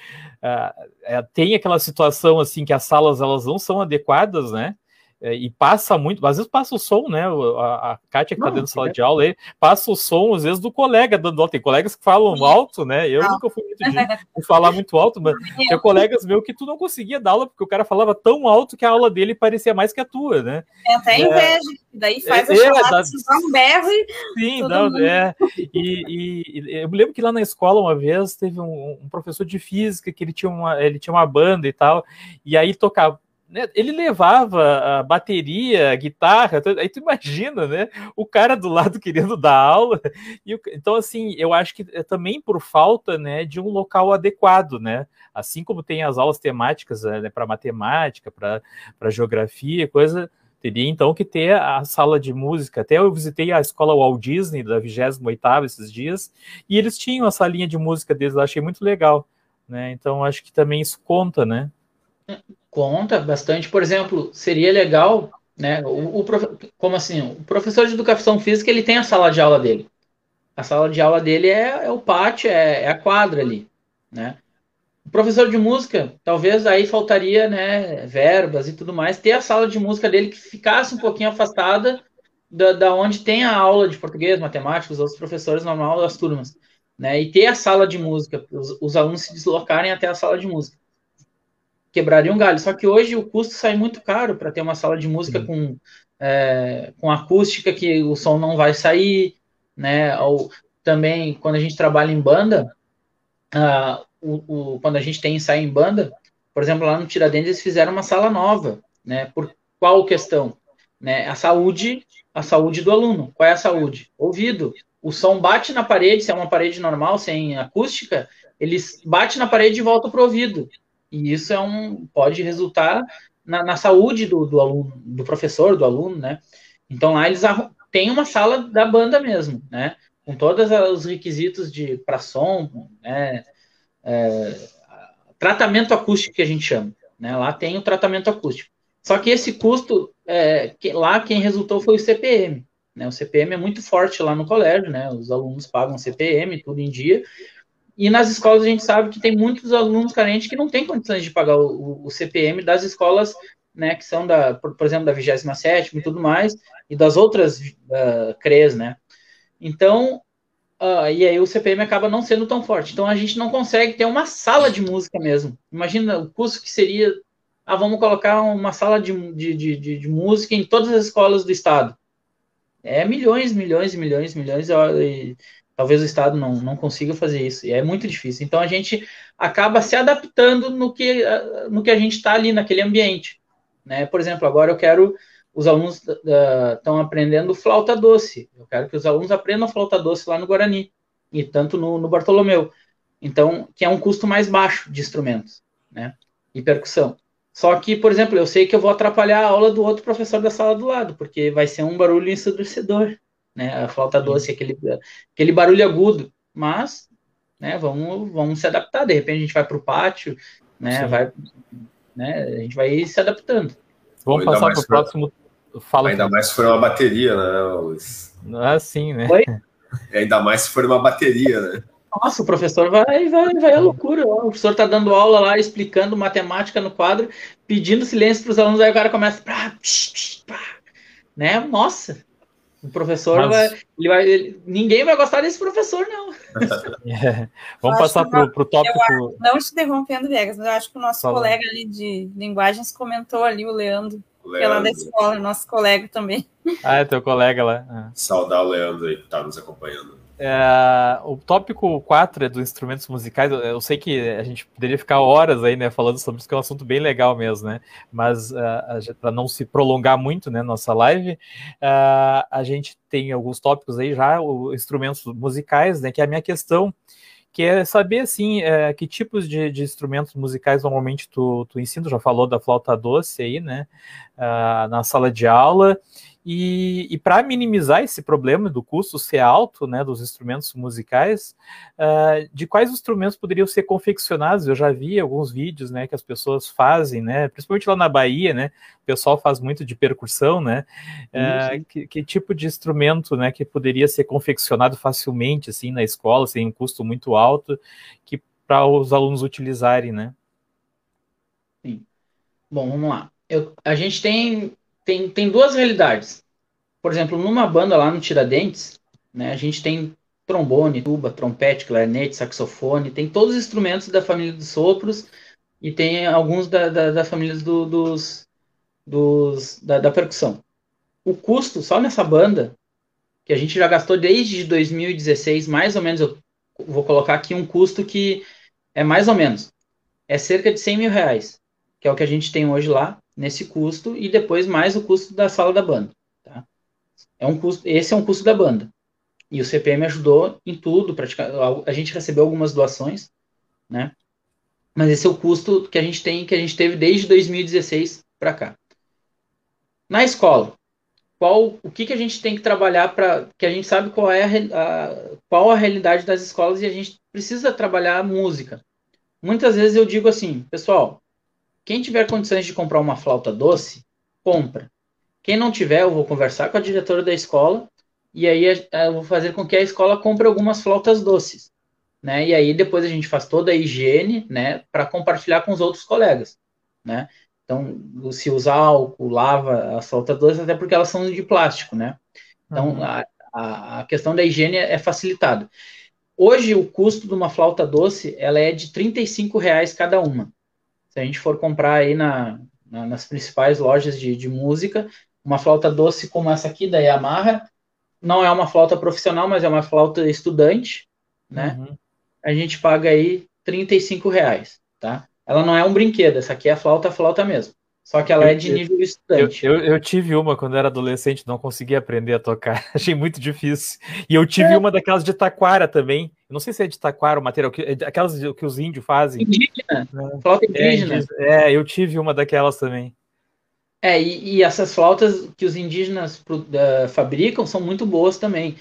uh, tem aquela situação assim que as salas elas não são adequadas, né? É, e passa muito, às vezes passa o som, né? A, a Kátia que está dentro da sala é. de aula aí, passa o som, às vezes, do colega dando aula. Tem colegas que falam alto, né? Eu nunca fui muito de, [LAUGHS] de falar muito alto, mas tinha colegas meus que tu não conseguia dar aula, porque o cara falava tão alto que a aula dele parecia mais que a tua, né? É até inveja, daí faz é, a chamada, é, um berro e. Sim, não, mundo... é. E, e, e, eu me lembro que lá na escola, uma vez, teve um, um professor de física que ele tinha uma, ele tinha uma banda e tal, e aí tocava né, ele levava a bateria, a guitarra, aí tu imagina, né? O cara do lado querendo dar aula. E, então, assim, eu acho que é também por falta né, de um local adequado, né? Assim como tem as aulas temáticas né, para matemática, para geografia, coisa. Teria então que ter a sala de música. Até eu visitei a escola Walt Disney da 28 esses dias, e eles tinham a salinha de música deles, eu achei muito legal. Né? Então acho que também isso conta, né? Conta bastante. Por exemplo, seria legal, né? O, o como assim? O professor de educação física ele tem a sala de aula dele. A sala de aula dele é, é o pátio, é, é, a quadra ali, né? O professor de música, talvez aí faltaria, né, verbas e tudo mais, ter a sala de música dele que ficasse um pouquinho afastada da, da onde tem a aula de português, matemática, os outros professores normal das turmas né? E ter a sala de música, os, os alunos se deslocarem até a sala de música. Quebraria um galho. Só que hoje o custo sai muito caro para ter uma sala de música com, é, com acústica que o som não vai sair, né? Ou também quando a gente trabalha em banda, uh, o, o, quando a gente tem ensaio em banda, por exemplo, lá no Tiradentes eles fizeram uma sala nova, né? Por qual questão? Né? A saúde, a saúde do aluno. Qual é a saúde? Ouvido o som bate na parede, se é uma parede normal, sem acústica, ele bate na parede e volta para o ouvido. E isso é um, pode resultar na, na saúde do, do, aluno, do professor, do aluno, né? Então lá eles têm uma sala da banda mesmo, né? Com todos os requisitos de para som, né? É, tratamento acústico que a gente chama, né? Lá tem o tratamento acústico. Só que esse custo, é, que, lá quem resultou foi o CPM, né? O CPM é muito forte lá no colégio, né? Os alunos pagam CPM, tudo em dia. E nas escolas a gente sabe que tem muitos alunos carentes que não têm condições de pagar o, o CPM das escolas, né? Que são da, por, por exemplo, da 27 e tudo mais, e das outras uh, CREs, né? Então, uh, e aí o CPM acaba não sendo tão forte. Então a gente não consegue ter uma sala de música mesmo. Imagina o custo que seria. Ah, vamos colocar uma sala de, de, de, de música em todas as escolas do estado é milhões, milhões milhões, milhões, talvez o Estado não, não consiga fazer isso, e é muito difícil. Então a gente acaba se adaptando no que, no que a gente está ali naquele ambiente. Né? Por exemplo, agora eu quero. Os alunos estão uh, aprendendo flauta doce. Eu quero que os alunos aprendam flauta doce lá no Guarani, e tanto no, no Bartolomeu. Então, que é um custo mais baixo de instrumentos, né? E percussão. Só que, por exemplo, eu sei que eu vou atrapalhar a aula do outro professor da sala do lado, porque vai ser um barulho ensurdecedor, né? A flauta doce, aquele, aquele barulho agudo. Mas, né, vamos, vamos se adaptar. De repente a gente vai para o pátio, né? Vai, né? A gente vai se adaptando. Vamos passar para o próximo. Fala ainda mais se for uma bateria, né, Luiz? Ah, sim, né? Oi? [LAUGHS] Ainda mais se for uma bateria, né? Nossa, o professor vai, vai, vai à loucura. O professor está dando aula lá, explicando matemática no quadro, pedindo silêncio para os alunos, aí o cara começa. Pá, psh, pá, né? Nossa, o professor Mas... vai, ele vai. Ele, ninguém vai gostar desse professor, não. [LAUGHS] É. Vamos passar para o tópico. Eu, não te interrompendo, Vegas, mas eu acho que o nosso Fala. colega ali de linguagens comentou ali, o Leandro. Leandro. Que é lá da escola, nosso colega também. Ah, é teu colega lá. Ah. Saudar o Leandro aí, que está nos acompanhando. É, o tópico 4 é dos instrumentos musicais. Eu, sei que a gente poderia ficar horas aí, né, falando sobre isso, que é um assunto bem legal mesmo, né? Mas uh, para não se prolongar muito, né, nossa live, uh, a gente tem alguns tópicos aí já, os instrumentos musicais, né? Que é a minha questão, que é saber assim, é, que tipos de, de, instrumentos musicais normalmente tu, tu ensina, já falou da flauta doce aí, né? Uh, na sala de aula. E, e para minimizar esse problema do custo ser alto, né, dos instrumentos musicais, uh, de quais instrumentos poderiam ser confeccionados? Eu já vi alguns vídeos, né, que as pessoas fazem, né, principalmente lá na Bahia, né, o pessoal faz muito de percussão, né, uh, que, que, tipo de instrumento, né, que poderia ser confeccionado facilmente, assim, na escola, sem um custo muito alto, que para os alunos utilizarem, né? Sim. Bom, vamos lá. Eu, a gente tem tem, tem duas realidades. Por exemplo, numa banda lá no Tiradentes, né, a gente tem trombone, tuba, trompete, clarinete, saxofone, tem todos os instrumentos da família dos sopros e tem alguns da, da, da família do, dos, dos da, da, percussão. O custo só nessa banda, que a gente já gastou desde 2016, mais ou menos, eu vou colocar aqui um custo que é mais ou menos, é cerca de 100 mil reais, que é o que a gente tem hoje lá, nesse custo e depois mais o custo da sala da banda. Tá? É um custo, esse é um custo da banda. E o CPM ajudou em tudo, praticamente. A gente recebeu algumas doações, né? Mas esse é o custo que a gente tem, que a gente teve desde 2016 para cá. Na escola, qual, o que, que a gente tem que trabalhar para que a gente sabe qual é a, a, qual a realidade das escolas e a gente precisa trabalhar a música. Muitas vezes eu digo assim, pessoal, quem tiver condições de comprar uma flauta doce, compra. Quem não tiver, eu vou conversar com a diretora da escola e aí eu vou fazer com que a escola compre algumas flautas doces, né? E aí depois a gente faz toda a higiene, né, para compartilhar com os outros colegas, né? Então, se usar álcool, lava as flautas doces, até porque elas são de plástico, né? Então, uhum. a, a, questão da higiene é facilitada. hoje o custo de uma flauta doce ela é de 35 reais cada uma. Se a gente for comprar aí na, na, nas principais lojas de, de música, uma flauta doce como essa aqui da Yamaha, não é uma flauta profissional, mas é uma flauta estudante, né? Uhum. A gente paga aí 35 reais, tá? Ela não é um brinquedo, essa aqui é a flauta, a flauta mesmo. Só que ela eu, é de nível estudante. Eu, eu, eu, tive uma quando era adolescente, não consegui aprender a tocar. [LAUGHS] Achei muito difícil. E eu tive é. uma daquelas de taquara também. não sei se é de taquara o material, que, é aquelas que os índios fazem. Indígena. Né? Flauta é, indígena. É, é, eu tive uma daquelas também. É, e, e essas flautas que os indígenas uh, fabricam são muito boas também.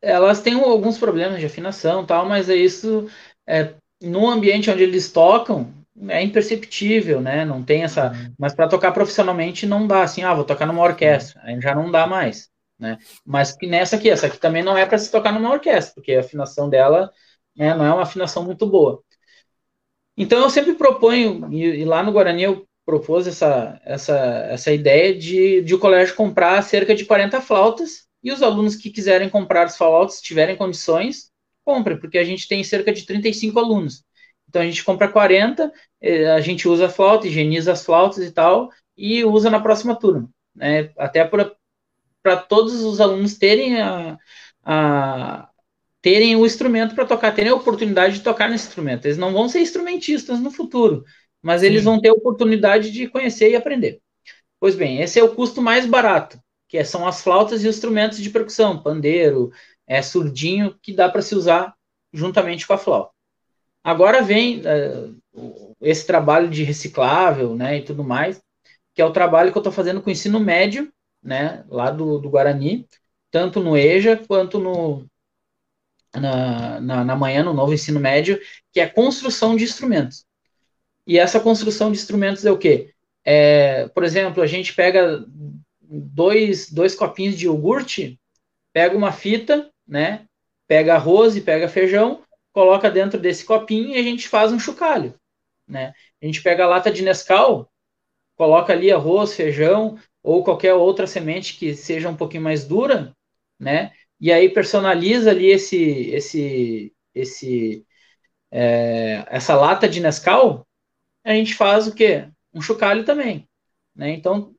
Elas têm alguns problemas de afinação tal, mas é isso. É, no ambiente onde eles tocam, é imperceptível, né? Não tem essa. Mas para tocar profissionalmente não dá assim, ah, vou tocar numa orquestra. Aí já não dá mais, né? Mas que nessa aqui, essa aqui também não é para se tocar numa orquestra, porque a afinação dela né, não é uma afinação muito boa. Então eu sempre proponho, e, e lá no Guarani eu propus essa, essa, essa ideia de, de o colégio comprar cerca de 40 flautas e os alunos que quiserem comprar as flautas, tiverem condições, comprem, porque a gente tem cerca de 35 alunos. Então a gente compra 40, eh, a gente usa a flauta, higieniza as flautas e tal, e usa na próxima turma. Né? Até para todos os alunos terem a, a terem o instrumento para tocar, terem a oportunidade de tocar nesse instrumento. Eles não vão ser instrumentistas no futuro, mas eles Sim. vão ter a oportunidade de conhecer e aprender. Pois bem, esse é o custo mais barato, que é, são as flautas e instrumentos de percussão, pandeiro, é, surdinho, que dá para se usar juntamente com a flauta. Agora vem uh, esse trabalho de reciclável, né, e tudo mais, que é o trabalho que eu estou fazendo com o ensino médio, né, lá do, do Guarani, tanto no EJA quanto no, na, na, na, manhã, no novo ensino médio, que é a construção de instrumentos. E essa construção de instrumentos é o quê? É, por exemplo, a gente pega dois, dois copinhos de iogurte, pega uma fita, né, pega arroz e pega feijão, coloca dentro desse copinho e a gente faz um chocalho, né? A gente pega a lata de Nescau, coloca ali arroz, feijão ou qualquer outra semente que seja um pouquinho mais dura, né? E aí personaliza ali esse esse esse é, essa lata de Nescau, a gente faz o quê? Um chocalho também, né? Então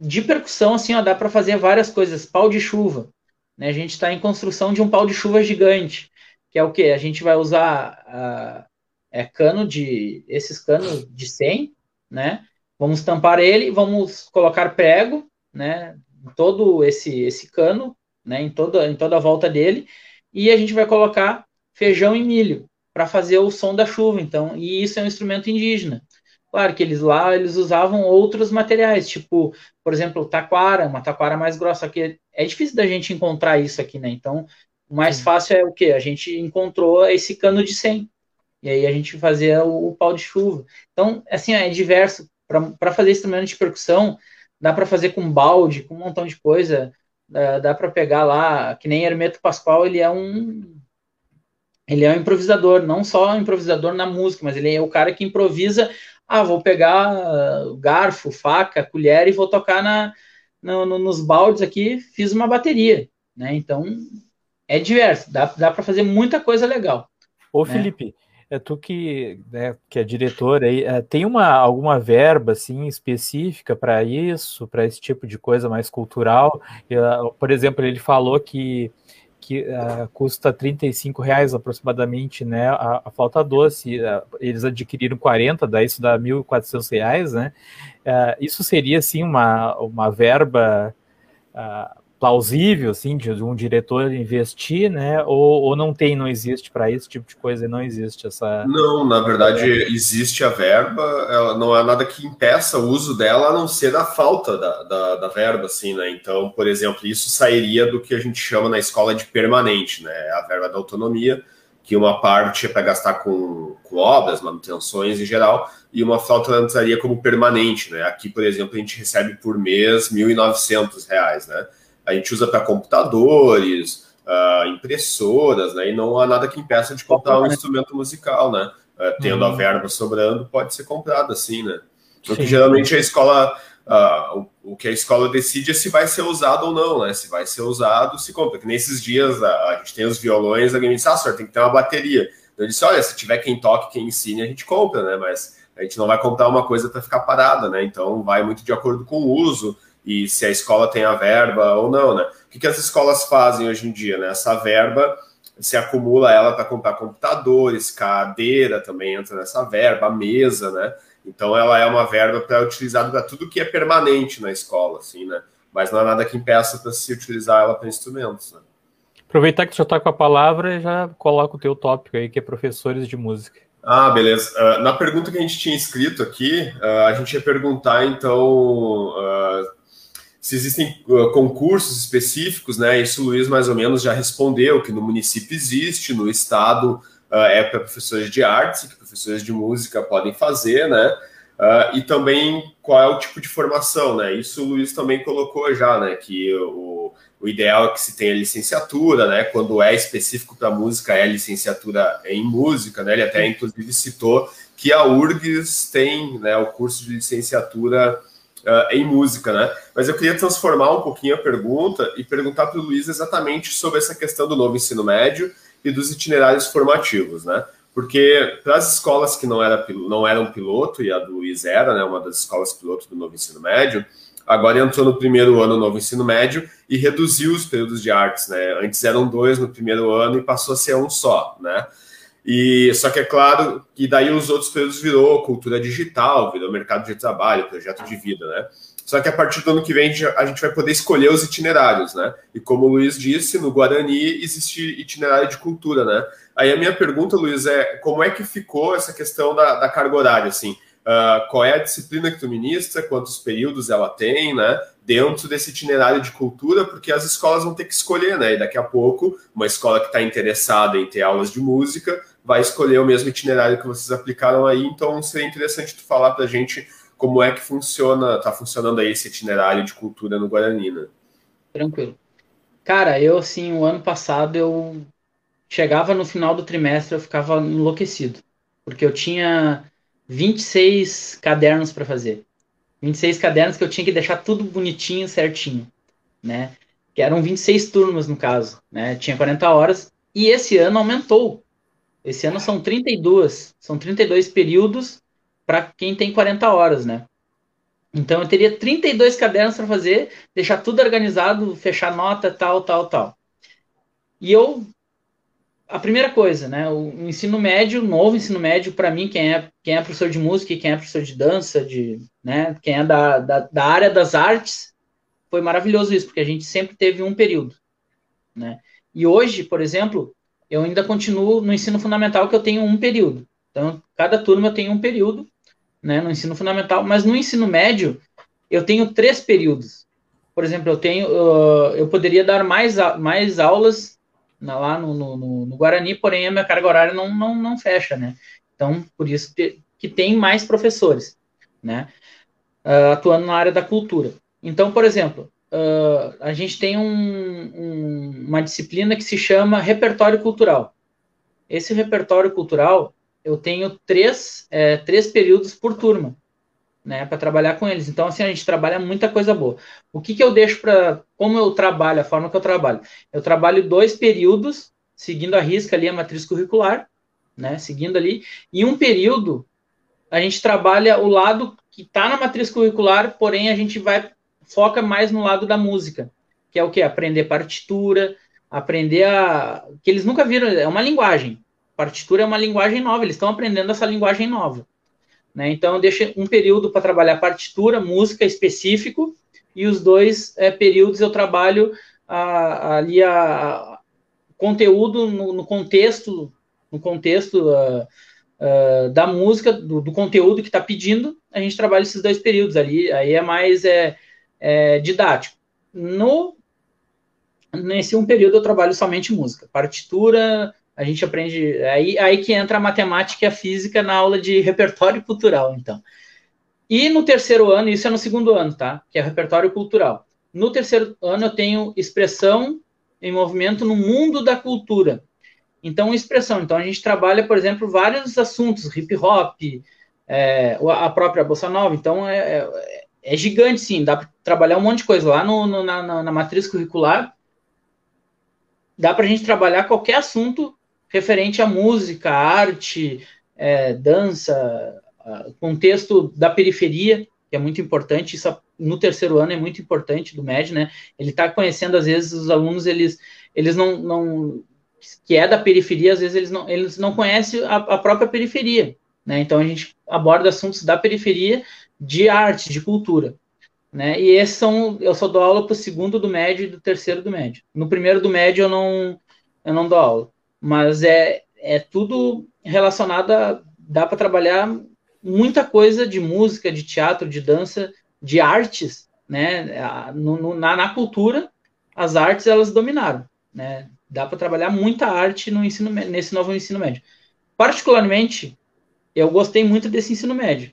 de percussão assim, ó, dá para fazer várias coisas. Pau de chuva, né? A gente está em construção de um pau de chuva gigante que é o que? A gente vai usar uh, é, cano de esses canos de 100, né? Vamos tampar ele, vamos colocar prego, né? Em todo esse esse cano, né? Em toda em toda a volta dele e a gente vai colocar feijão e milho para fazer o som da chuva. Então, e isso é um instrumento indígena. Claro que eles lá eles usavam outros materiais, tipo, por exemplo, taquara, uma taquara mais grossa, que é difícil da gente encontrar isso aqui, né? Então, o mais fácil é o que? A gente encontrou esse cano de 100. E aí a gente fazia o, o pau de chuva. Então, assim, é diverso. Para fazer instrumento de percussão, dá para fazer com balde, com um montão de coisa. Dá, dá para pegar lá, que nem Hermeto Pascoal, ele é um ele é um improvisador, não só um improvisador na música, mas ele é o cara que improvisa. Ah, vou pegar garfo, faca, colher e vou tocar na, no, no, nos baldes aqui. Fiz uma bateria, né? Então é diverso, dá, dá para fazer muita coisa legal. Ô, né? Felipe, é tu que, né, que é diretor aí, é, tem uma, alguma verba assim específica para isso, para esse tipo de coisa mais cultural? Uh, por exemplo, ele falou que, que uh, custa 35 reais aproximadamente né, a, a flauta doce, uh, eles adquiriram 40, daí isso dá 1.400 reais, né? isso seria assim uma, uma verba plausível, assim, de um diretor investir, né? Ou, ou não tem, não existe para esse tipo de coisa, não existe essa. Não, na verdade existe a verba, ela não há nada que impeça o uso dela a não ser da falta da, da, da, verba, assim, né? Então, por exemplo, isso sairia do que a gente chama na escola de permanente, né? A verba da autonomia, que uma parte é para gastar com, com obras, manutenções em geral, e uma flauta ela entraria como permanente, né? Aqui, por exemplo, a gente recebe por mês R$ 1.900, né? A gente usa para computadores, uh, impressoras, né? E não há nada que impeça de comprar um instrumento musical, né? Uh, tendo uhum. a verba sobrando, pode ser comprado assim, né? Porque geralmente a escola uh, o, o, que a escola decide é se vai ser usado ou não, né? Se vai ser usado, se compra. Que nesses dias a, a gente tem os violões, a gente diz, ah, senhor, tem que ter uma bateria. Eu disse, olha, se tiver quem toque, quem ensine, a gente compra, né? Mas a gente não vai comprar uma coisa para ficar parada, né? Então vai muito de acordo com o uso e se a escola tem a verba ou não, né? O que, que as escolas fazem hoje em dia, né? Essa verba se acumula ela para comprar computadores, cadeira também entra nessa verba, mesa, né? Então ela é uma verba para utilizada para tudo que é permanente na escola, assim, né? Mas não há nada que impeça para se utilizar ela para instrumentos. Né? Aproveitar que já está com a palavra e já coloca o teu tópico aí, que é professores de música. Ah, beleza. Uh, na pergunta que a gente tinha escrito aqui, uh, a gente ia perguntar, então, uh, se existem concursos específicos, né? Isso o Luiz mais ou menos já respondeu, que no município existe, no estado é para professores de artes, que professores de música podem fazer, né? e também qual é o tipo de formação, né? Isso o Luiz também colocou já, né? Que o, o ideal é que se tenha licenciatura, né? Quando é específico para música, é licenciatura em música, né? Ele até inclusive citou que a URGS tem né, o curso de licenciatura uh, em música, né? Mas eu queria transformar um pouquinho a pergunta e perguntar para o Luiz exatamente sobre essa questão do novo ensino médio e dos itinerários formativos, né? Porque para as escolas que não, era, não eram piloto, e a do Luiz era, né, uma das escolas piloto do novo ensino médio, agora entrou no primeiro ano novo ensino médio e reduziu os períodos de artes, né? Antes eram dois no primeiro ano e passou a ser um só, né? E só que é claro que daí os outros períodos virou cultura digital, virou mercado de trabalho, projeto de vida, né? Só que a partir do ano que vem a gente vai poder escolher os itinerários, né? E como o Luiz disse, no Guarani existe itinerário de cultura, né? Aí a minha pergunta, Luiz, é como é que ficou essa questão da, da carga horária, assim? uh, qual é a disciplina que tu ministra, quantos períodos ela tem, né? Dentro desse itinerário de cultura, porque as escolas vão ter que escolher, né? E daqui a pouco, uma escola que está interessada em ter aulas de música vai escolher o mesmo itinerário que vocês aplicaram aí. Então, seria interessante tu falar para a gente como é que funciona, está funcionando aí esse itinerário de cultura no Guarani, né? Tranquilo. Cara, eu assim, o ano passado eu chegava no final do trimestre, eu ficava enlouquecido, porque eu tinha 26 cadernos para fazer. 26 cadernos que eu tinha que deixar tudo bonitinho, certinho, né? Que eram 26 turmas no caso, né? Tinha 40 horas e esse ano aumentou. Esse ano são 32, são 32 períodos para quem tem 40 horas, né? Então eu teria 32 cadernos para fazer, deixar tudo organizado, fechar nota, tal, tal, tal. E eu a primeira coisa, né? O ensino médio, novo ensino médio, para mim, quem é, quem é professor de música quem é professor de dança, de, né? Quem é da, da, da, área das artes, foi maravilhoso isso, porque a gente sempre teve um período, né? E hoje, por exemplo, eu ainda continuo no ensino fundamental que eu tenho um período. Então, cada turma tenho um período, né? No ensino fundamental, mas no ensino médio eu tenho três períodos. Por exemplo, eu tenho, uh, eu poderia dar mais, mais aulas lá no, no, no, Guarani, porém a minha carga horária não, não, não fecha, né? Então, por isso que tem mais professores, né? Uh, atuando na área da cultura. Então, por exemplo, uh, a gente tem um, um, uma disciplina que se chama repertório cultural. Esse repertório cultural, eu tenho três, é, três períodos por turma né, para trabalhar com eles. Então, assim, a gente trabalha muita coisa boa. O que, que eu deixo para. Como eu trabalho, a forma que eu trabalho? Eu trabalho dois períodos, seguindo a risca ali a matriz curricular, né, seguindo ali, e um período a gente trabalha o lado que está na matriz curricular, porém a gente vai foca mais no lado da música, que é o que aprender partitura, aprender a que eles nunca viram, é uma linguagem. Partitura é uma linguagem nova, eles estão aprendendo essa linguagem nova. Né? Então, eu deixo um período para trabalhar partitura, música específico, e os dois é, períodos eu trabalho a, ali a, a conteúdo no, no, contexto, no contexto uh, da música, do, do conteúdo que está pedindo, a gente trabalha esses dois períodos ali, aí é mais é, é, didático. No nesse um período eu trabalho somente música, partitura, a gente aprende. Aí, aí que entra a matemática e a física na aula de repertório cultural, então. E no terceiro ano, isso é no segundo ano, tá? Que é repertório cultural. No terceiro ano, eu tenho expressão em movimento no mundo da cultura. Então, expressão. Então, a gente trabalha, por exemplo, vários assuntos, hip hop, é, a própria bossa nova. Então, é, é, gigante, sim, dá para trabalhar um monte de coisa. Lá no, no na, na, matriz curricular, dá para a gente trabalhar qualquer assunto referente à música, arte, é, dança, contexto da periferia, que é muito importante, isso no terceiro ano é muito importante do MED, né? Ele está conhecendo, às vezes, os alunos, eles, eles não, não, que é da periferia, às vezes eles não, eles não conhecem a, a própria periferia, né? Então a gente aborda assuntos da periferia, de arte, de cultura. Né? E esses são, eu só dou aula para o segundo do médio e do terceiro do médio. No primeiro do médio eu não, eu não dou aula, mas é, é tudo relacionado a, dá para trabalhar muita coisa de música, de teatro, de dança, de artes, né? No, no, na, na, cultura, as artes elas dominaram, né? Dá para trabalhar muita arte no ensino nesse novo ensino médio. Particularmente, eu gostei muito desse ensino médio.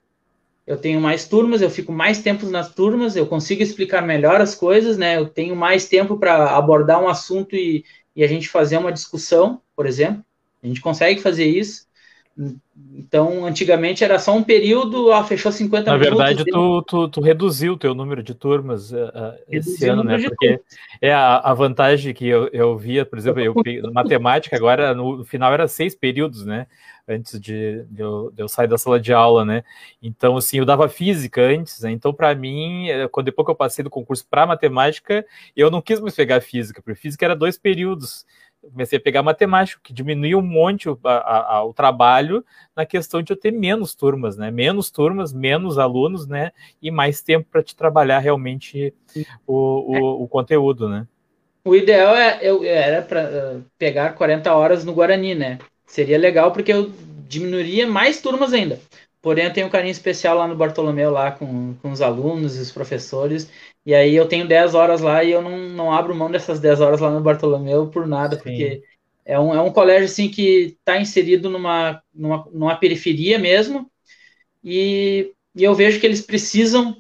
Eu tenho mais turmas, eu fico mais tempo nas turmas, eu consigo explicar melhor as coisas, né? Eu tenho mais tempo para abordar um assunto e, e a gente fazer uma discussão, por exemplo. A gente consegue fazer isso. Então, antigamente era só um período, ah, fechou 50 Na minutos. Na verdade, tu, tu, tu, reduziu o teu número de turmas uh, esse ano, né? Porque é a, a, vantagem que eu, eu via, por exemplo, eu, matemática agora no, final era seis períodos, né? Antes de, de, eu, de, eu, sair da sala de aula, né? Então, assim, eu dava física antes, né? Então, para mim, eh, quando depois que eu passei do concurso para matemática, eu não quis mais pegar física, porque física era dois períodos comecei a pegar matemática, que diminuiu um monte o, a, a, o trabalho na questão de eu ter menos turmas, né? Menos turmas, menos alunos, né? E mais tempo para te trabalhar realmente o, o, o, conteúdo, né? O ideal é, eu, era para uh, pegar 40 horas no Guarani, né? Seria legal porque eu diminuiria mais turmas ainda. Porém, eu tenho um carinho especial lá no Bartolomeu, lá com, com os alunos e os professores. E aí eu tenho 10 horas lá e eu não, não abro mão dessas 10 horas lá no Bartolomeu por nada, Sim. porque é um, é um colégio assim que está inserido numa, numa, numa periferia mesmo, e, e eu vejo que eles precisam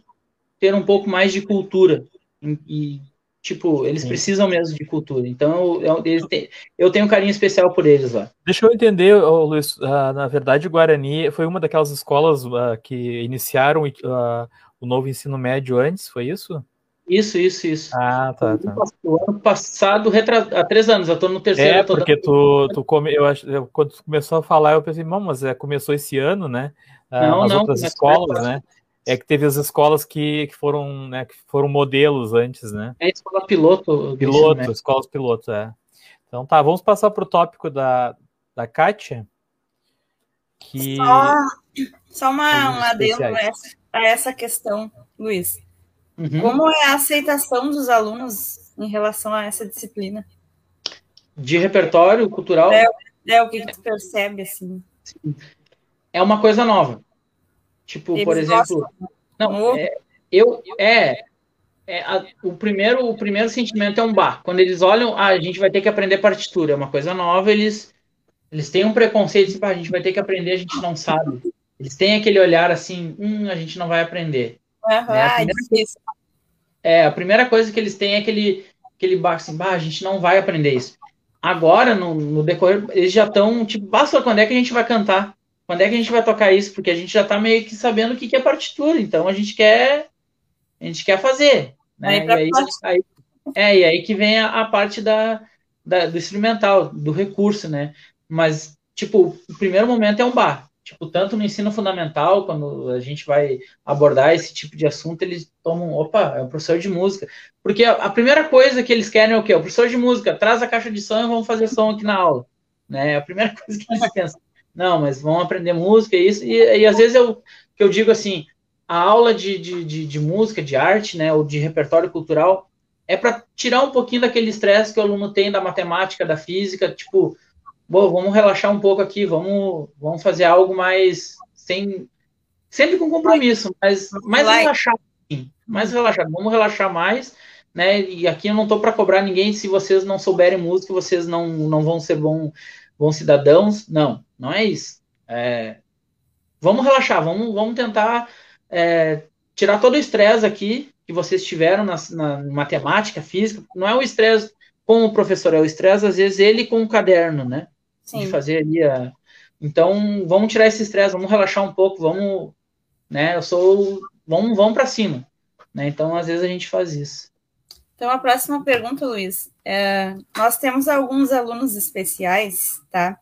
ter um pouco mais de cultura. E, e tipo, eles Sim. precisam mesmo de cultura. Então eu, eu, eu, tenho um carinho especial por eles lá. Deixa eu entender, Luiz, uh, na verdade, Guarani foi uma daquelas escolas uh, que iniciaram uh, o novo ensino médio antes, foi isso? Isso, isso, isso. Ah, tá, tá. O ano passado, há três anos, eu tô no terceiro. É, porque tu, tu come, eu acho, quando tu começou a falar, eu pensei, mas é, começou esse ano, né? Ah, não, As não, outras escolas, né? É que teve as escolas que, que foram, né, que foram modelos antes, né? É escola piloto. Piloto, né? escolas piloto, é. Então tá, vamos passar para o tópico da, da Kátia. Que... Só, só uma, um adendo a essa questão, Luiz. Uhum. Como é a aceitação dos alunos em relação a essa disciplina? De repertório cultural? É, é o que tu percebe, assim. É uma coisa nova. Tipo, Eles por exemplo. Gostam. Não, é, eu. É. é a, o, primeiro, o primeiro sentimento é um bar. Quando eles olham, ah, a gente vai ter que aprender partitura, é uma coisa nova, eles, eles têm um preconceito, tipo, ah, a gente vai ter que aprender, a gente não sabe. Eles têm aquele olhar assim, hum, a gente não vai aprender. Uhum, né? a, primeira coisa, é, a primeira coisa que eles têm é aquele, aquele bar assim, bah, a gente não vai aprender isso. Agora, no, no decorrer, eles já estão, tipo, basta quando é que a gente vai cantar? Quando é que a gente vai tocar isso? Porque a gente já está meio que sabendo o que, que é partitura, então a gente quer a gente quer fazer. Né? E aí, aí, é, e aí que vem a, a parte da, da, do instrumental, do recurso, né? Mas, tipo, o primeiro momento é um bar. Tipo, tanto no ensino fundamental, quando a gente vai abordar esse tipo de assunto, eles tomam, opa, é o professor de música. Porque a, a primeira coisa que eles querem é o quê? O professor de música, traz a caixa de som e vamos fazer som aqui na aula. Né? É a primeira [LAUGHS] coisa que eles pensam. Não, mas vão aprender música e isso. E, e às vezes eu, que eu digo assim, a aula de, de, de, de música, de arte, né, ou de repertório cultural, é para tirar um pouquinho daquele estresse que o aluno tem da matemática, da física, tipo, Bom, vamos relaxar um pouco aqui, vamos, vamos fazer algo mais sem sempre com compromisso, mas mais relaxado, sim, mais relaxado. Vamos relaxar mais, né? E aqui eu não estou para cobrar ninguém. Se vocês não souberem música, vocês não, não vão ser bom, bons cidadãos. Não, não é isso. É, vamos relaxar, vamos, vamos tentar é, tirar todo o estresse aqui que vocês tiveram na, na matemática, física. Não é o estresse com o professor, é o estresse, às vezes, ele com o caderno, né? Sim. de fazer ali a... Então, vamos tirar esse estresse, vamos relaxar um pouco, vamos, né, eu sou, vamos, vamos para cima. Né? Então, às vezes, a gente faz isso. Então, a próxima pergunta, Luiz. É, nós temos alguns alunos especiais, tá?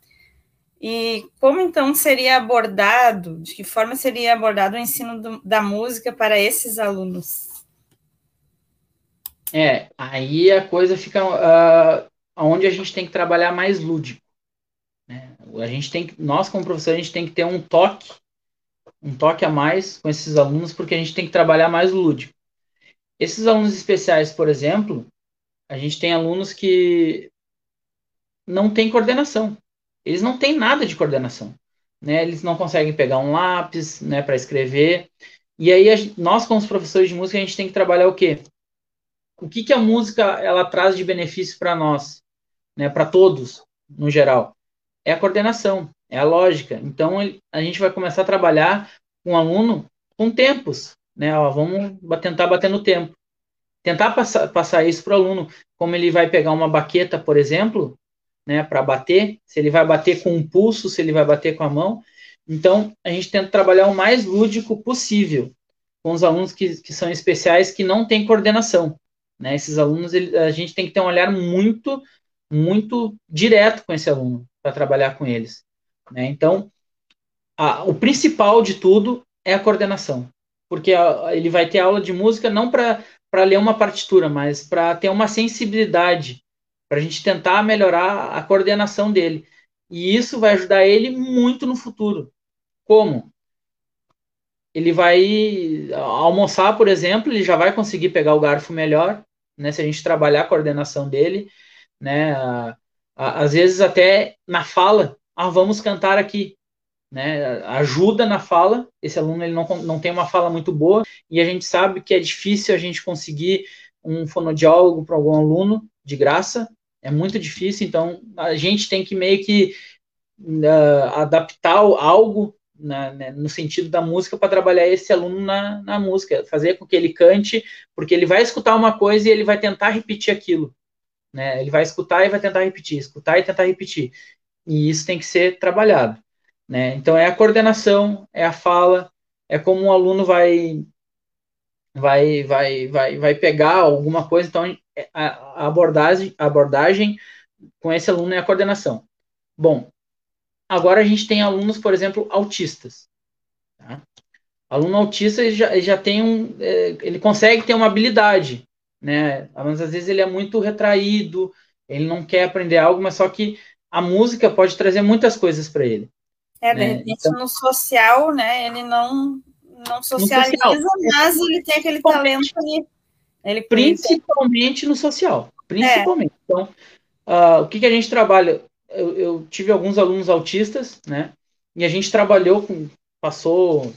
E como então seria abordado, de que forma seria abordado o ensino do, da música para esses alunos? É, aí a coisa fica uh, onde a gente tem que trabalhar mais lúdico. Né? A gente tem que, nós como professor, a gente tem que ter um toque, um toque a mais com esses alunos, porque a gente tem que trabalhar mais lúdico. Esses alunos especiais, por exemplo, a gente tem alunos que não têm coordenação eles não têm nada de coordenação. Né? Eles não conseguem pegar um lápis né, para escrever. E aí, a, nós, como professores de música, a gente tem que trabalhar o quê? O que, que a música ela traz de benefício para nós, né, para todos, no geral? É a coordenação, é a lógica. Então, a gente vai começar a trabalhar com o aluno com tempos. Né? Ó, vamos tentar bater no tempo. Tentar passar, passar isso para o aluno, como ele vai pegar uma baqueta, por exemplo, né, para bater, se ele vai bater com um pulso, se ele vai bater com a mão. Então, a gente tenta trabalhar o mais lúdico possível com os alunos que, que são especiais, que não têm coordenação. Né? Esses alunos, ele, a gente tem que ter um olhar muito, muito direto com esse aluno para trabalhar com eles. Né? Então, a, o principal de tudo é a coordenação, porque a, ele vai ter aula de música não para ler uma partitura, mas para ter uma sensibilidade para a gente tentar melhorar a coordenação dele. E isso vai ajudar ele muito no futuro. Como? Ele vai almoçar, por exemplo, ele já vai conseguir pegar o garfo melhor, né? Se a gente trabalhar a coordenação dele, né? Às vezes até na fala, ah, vamos cantar aqui, né? Ajuda na fala. Esse aluno ele não, não tem uma fala muito boa e a gente sabe que é difícil a gente conseguir um fonodiólogo para algum aluno de graça, é muito difícil, então a gente tem que meio que uh, adaptar algo na, né, no sentido da música para trabalhar esse aluno na, na música, fazer com que ele cante, porque ele vai escutar uma coisa e ele vai tentar repetir aquilo. Né? Ele vai escutar e vai tentar repetir, escutar e tentar repetir. E isso tem que ser trabalhado. Né? Então é a coordenação, é a fala, é como um aluno vai vai vai vai vai pegar alguma coisa, então a abordagem, a abordagem com esse aluno é a coordenação. Bom, agora a gente tem alunos, por exemplo, autistas. Tá? Aluno autista ele já, ele já tem um, é, ele consegue ter uma habilidade, né? Mas às vezes ele é muito retraído, ele não quer aprender algo, mas só que a música pode trazer muitas coisas para ele. É, de né? repente então, no social, né? Ele não não socializa, mas ele tem aquele talento ali. Ele principalmente no social. Principalmente. É. Então, uh, o que, que a gente trabalha? Eu, eu, tive alguns alunos autistas, né? E a gente trabalhou com. Passou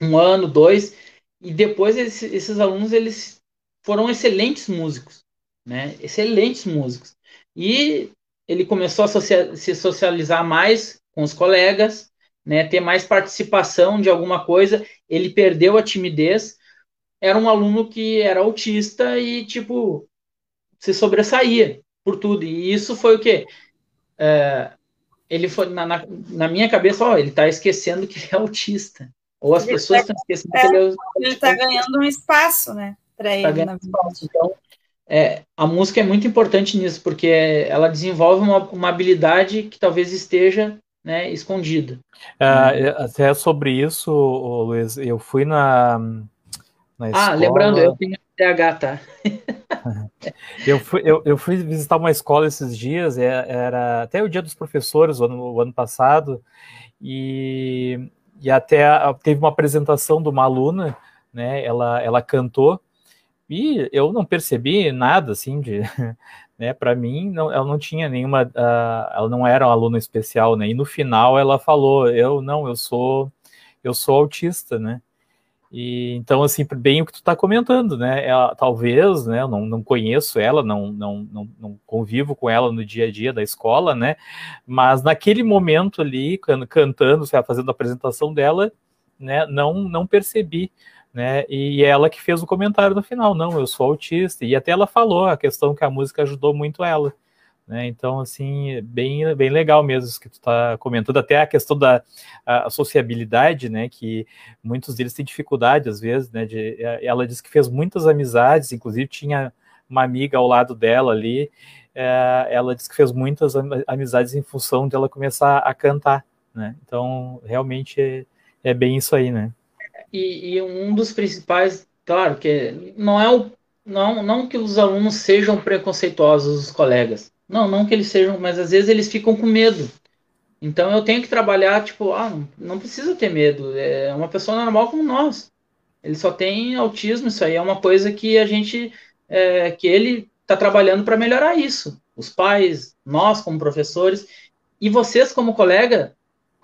um ano, dois, e depois esses, esses alunos eles foram excelentes músicos, né? Excelentes músicos. E ele começou a se socializar mais com os colegas, né? Ter mais participação de alguma coisa. Ele perdeu a timidez era um aluno que era autista e, tipo, se sobressaía por tudo. E isso foi o quê? É, ele foi, na, na, na, minha cabeça, ó, ele está esquecendo que ele é autista. Ou as ele pessoas estão tá, esquecendo é, que ele é autista. Ele está ganhando um espaço, né? Para ele. Espaço. Então, é, a música é muito importante nisso, porque ela desenvolve uma, uma habilidade que talvez esteja né, escondida. É, até sobre isso, Luiz, eu fui na na escola. Ah, lembrando, eu tenho TH, tá? [LAUGHS] eu, fui, eu, eu fui visitar uma escola esses dias, é, era até o dia dos professores, o ano, o ano passado, e, e até teve uma apresentação de uma aluna, né? Ela, ela cantou, e eu não percebi nada assim de. [LAUGHS] Né, para mim, não, ela não tinha nenhuma. Uh, ela não era uma aluna especial, né? E no final ela falou: Eu não, eu sou, eu sou autista, né? E então, assim, bem o que tu está comentando, né? Ela, talvez, né? Eu não, não conheço ela, não, não, não, não, convivo com ela no dia a dia da escola, né? Mas naquele momento ali, cantando, fazendo a apresentação dela, né? Não, não percebi, né? E ela que fez o comentário no final, não, eu sou autista. E até ela falou a questão que a música ajudou muito ela, Né? Então, assim, bem, bem legal mesmo isso que tu está comentando, até a questão da a sociabilidade, né? Que muitos deles têm dificuldade, às vezes, né? De, ela disse que fez muitas amizades, inclusive tinha uma amiga ao lado dela ali. É, ela disse que fez muitas amizades em função dela começar a cantar, né? Então, realmente é, é bem isso aí, né? E, e um dos principais, claro, que não é o não, não que os alunos sejam preconceituosos, os colegas. Não, não que eles sejam, mas às vezes eles ficam com medo. Então eu tenho que trabalhar, tipo, ah, não precisa ter medo. É uma pessoa normal como nós. Ele só tem autismo, isso aí é uma coisa que a gente, é, que ele está trabalhando para melhorar isso. Os pais, nós como professores e vocês como colega,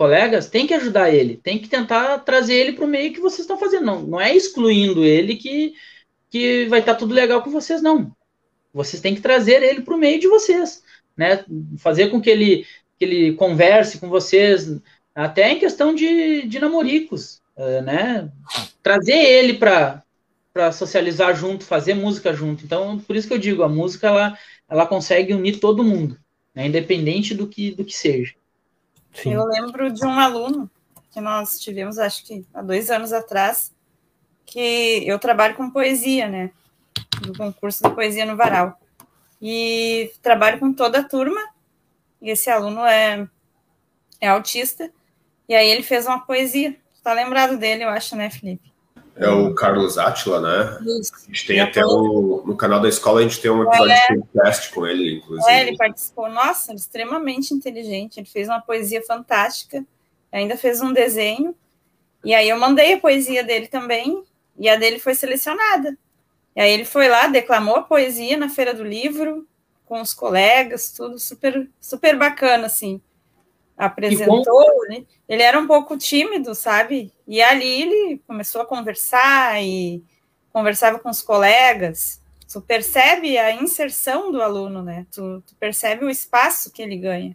colegas, tem que ajudar ele, tem que tentar trazer ele para o meio que vocês estão fazendo. Não, não é excluindo ele que que vai estar tá tudo legal com vocês, não. Vocês têm que trazer ele para o meio de vocês, né? Fazer com que ele, que ele converse com vocês, até em questão de, de namoricos, uh, né? Trazer ele para para socializar junto, fazer música junto. Então, por isso que eu digo, a música ela, ela consegue unir todo mundo, né? independente do que do que seja. Sim. Eu lembro de um aluno que nós tivemos, acho que há dois anos atrás, que eu trabalho com poesia, né? Do concurso de poesia no Varal. E trabalho com toda a turma. E esse aluno é, é autista. E aí ele fez uma poesia. Tá lembrado dele, eu acho, né, Felipe? É o Carlos Atila, né? Isso. A gente tem e até o, no canal da escola, a gente tem um episódio é, de podcast com ele, inclusive. É, ele participou. Nossa, extremamente inteligente. Ele fez uma poesia fantástica. Ainda fez um desenho. E aí eu mandei a poesia dele também. E a dele foi selecionada. E aí ele foi lá, declamou a poesia na Feira do Livro, com os colegas, tudo super, super bacana, assim. Apresentou, né? Ele era um pouco tímido, sabe? E ali ele começou a conversar e conversava com os colegas. Tu percebe a inserção do aluno, né? Tu, tu percebe o espaço que ele ganha.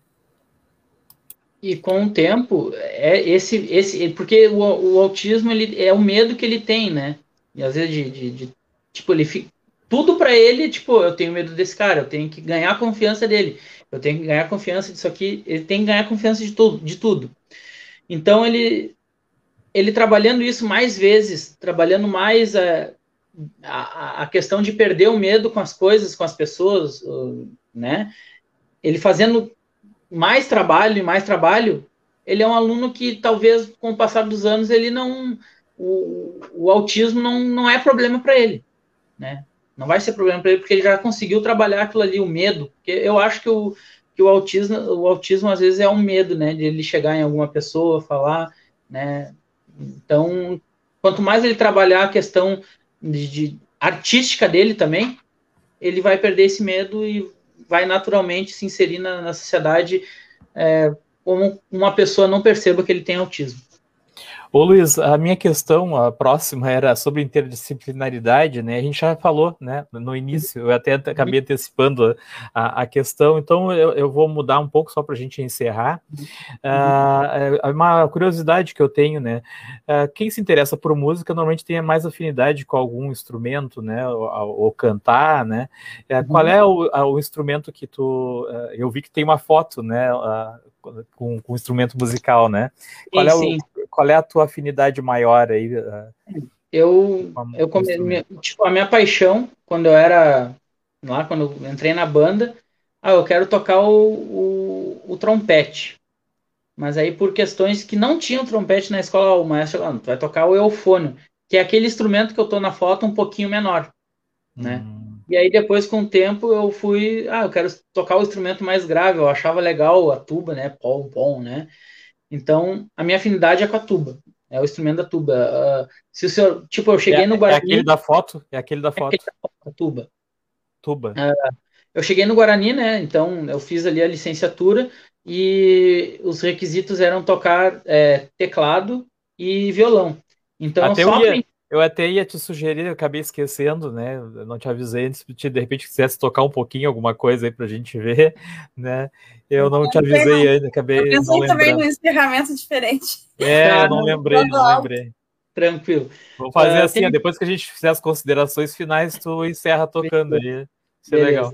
E com o tempo, é esse, esse porque o, o autismo ele é o medo que ele tem, né? E às vezes de, de, de tipo ele fica, tudo para ele, tipo, eu tenho medo desse cara, eu tenho que ganhar a confiança dele, eu tenho que ganhar confiança disso aqui, ele tem que ganhar confiança de tudo, de tudo. Então ele ele trabalhando isso mais vezes, trabalhando mais a, a, a questão de perder o medo com as coisas, com as pessoas, né? Ele fazendo mais trabalho e mais trabalho, ele é um aluno que talvez com o passar dos anos ele não o, o autismo não, não é problema para ele, né? Não vai ser problema para ele porque ele já conseguiu trabalhar aquilo ali, o medo. Porque eu acho que o, que o autismo, o autismo às vezes é um medo, né, de ele chegar em alguma pessoa, falar, né? Então, quanto mais ele trabalhar a questão de, de artística dele também, ele vai perder esse medo e vai naturalmente se inserir na, na sociedade é, como uma pessoa não perceba que ele tem autismo. Ô Luiz, a minha questão, a próxima, era sobre interdisciplinaridade, né? A gente já falou, né, no início, eu até acabei antecipando a, a questão, então eu, eu, vou mudar um pouco só para a gente encerrar. Uh, uma curiosidade que eu tenho, né? Uh, quem se interessa por música normalmente tem mais afinidade com algum instrumento, né? Ou, ou cantar, né? Uh, qual é o, o, instrumento que tu. eu vi que tem uma foto, né? Com, com instrumento musical, né? Qual, sim, é o, qual é a tua afinidade maior aí? Eu, eu come, tipo, a minha paixão, quando eu era lá, quando eu entrei na banda, ah, eu quero tocar o, o, o trompete. Mas aí, por questões que não tinham trompete na escola, o maestro falou, tu vai tocar o eufônio, que é aquele instrumento que eu tô na foto um pouquinho menor, né? Hum. E aí depois, com o tempo, eu fui, ah, eu quero tocar o instrumento mais grave, eu achava legal a tuba, né, pom, pom, né? Então, a minha afinidade é com a tuba, é o instrumento da tuba. Uh, se o senhor, tipo, eu cheguei é, no Guarani... É aquele da foto? É aquele da foto. É aquele da foto, a tuba. Tuba. Uh, eu cheguei no Guarani, né, então eu fiz ali a licenciatura e os requisitos eram tocar é, teclado e violão. Então, Até eu só ia... Eu até ia te sugerir, eu acabei esquecendo, né? Eu não te avisei antes, de de repente quisesse tocar um pouquinho alguma coisa aí pra gente ver, [LAUGHS] né? Eu não te avisei ainda, acabei. Eu pensei também no encerramento diferente. É, eu não lembrei, não lembrei. Tranquilo. Vou fazer uh, assim, tem... depois que a gente fizer as considerações finais, tu encerra tocando aí. Isso é legal.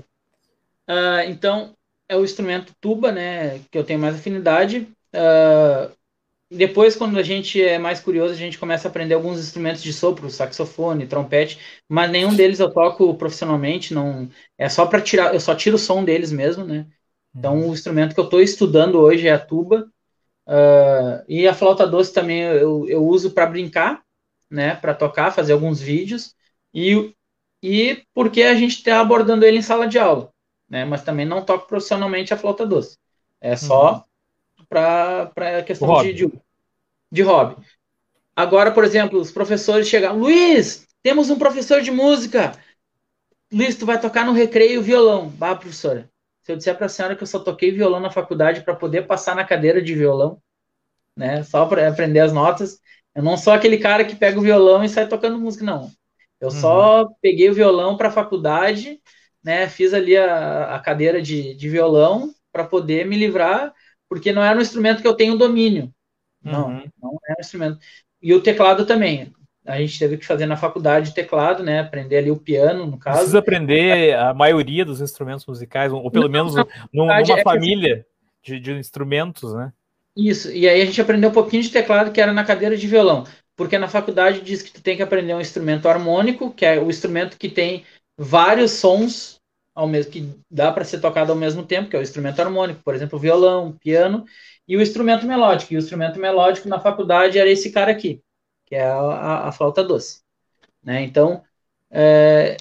Uh, então, é o instrumento tuba, né, que eu tenho mais afinidade. Uh, depois, quando a gente é mais curioso, a gente começa a aprender alguns instrumentos de sopro, saxofone, trompete, mas nenhum deles eu toco profissionalmente, não é só para tirar, eu só tiro o som deles mesmo, né? Então, uhum. o instrumento que eu estou estudando hoje é a tuba. Uh, e a flauta doce também eu, eu uso para brincar, né? Para tocar, fazer alguns vídeos. E, e porque a gente está abordando ele em sala de aula, né? Mas também não toco profissionalmente a flauta doce. É só uhum para questão de, de, de hobby. Agora, por exemplo, os professores chegam, Luiz, temos um professor de música. Luiz, tu vai tocar no recreio violão. Bah, professora, se eu disser para a senhora que eu só toquei violão na faculdade para poder passar na cadeira de violão, né, só para aprender as notas, eu não sou aquele cara que pega o violão e sai tocando música, não. Eu uhum. só peguei o violão para a faculdade, né, fiz ali a, a cadeira de, de violão para poder me livrar porque não era um instrumento que eu tenho domínio. Não, uhum. não era um instrumento. E o teclado também. A gente teve que fazer na faculdade teclado, né? Aprender ali o piano, no caso. Precisa aprender a maioria dos instrumentos musicais, ou pelo não, menos numa é família de, de instrumentos, né? Isso, e aí a gente aprendeu um pouquinho de teclado que era na cadeira de violão, porque na faculdade diz que tu tem que aprender um instrumento harmônico, que é o instrumento que tem vários sons ao mesmo que dá para ser tocado ao mesmo tempo, que é o instrumento harmônico, por exemplo, violão, piano, e o instrumento melódico. E o instrumento melódico na faculdade era esse cara aqui, que é a, a, a flauta doce. Né? Então, é,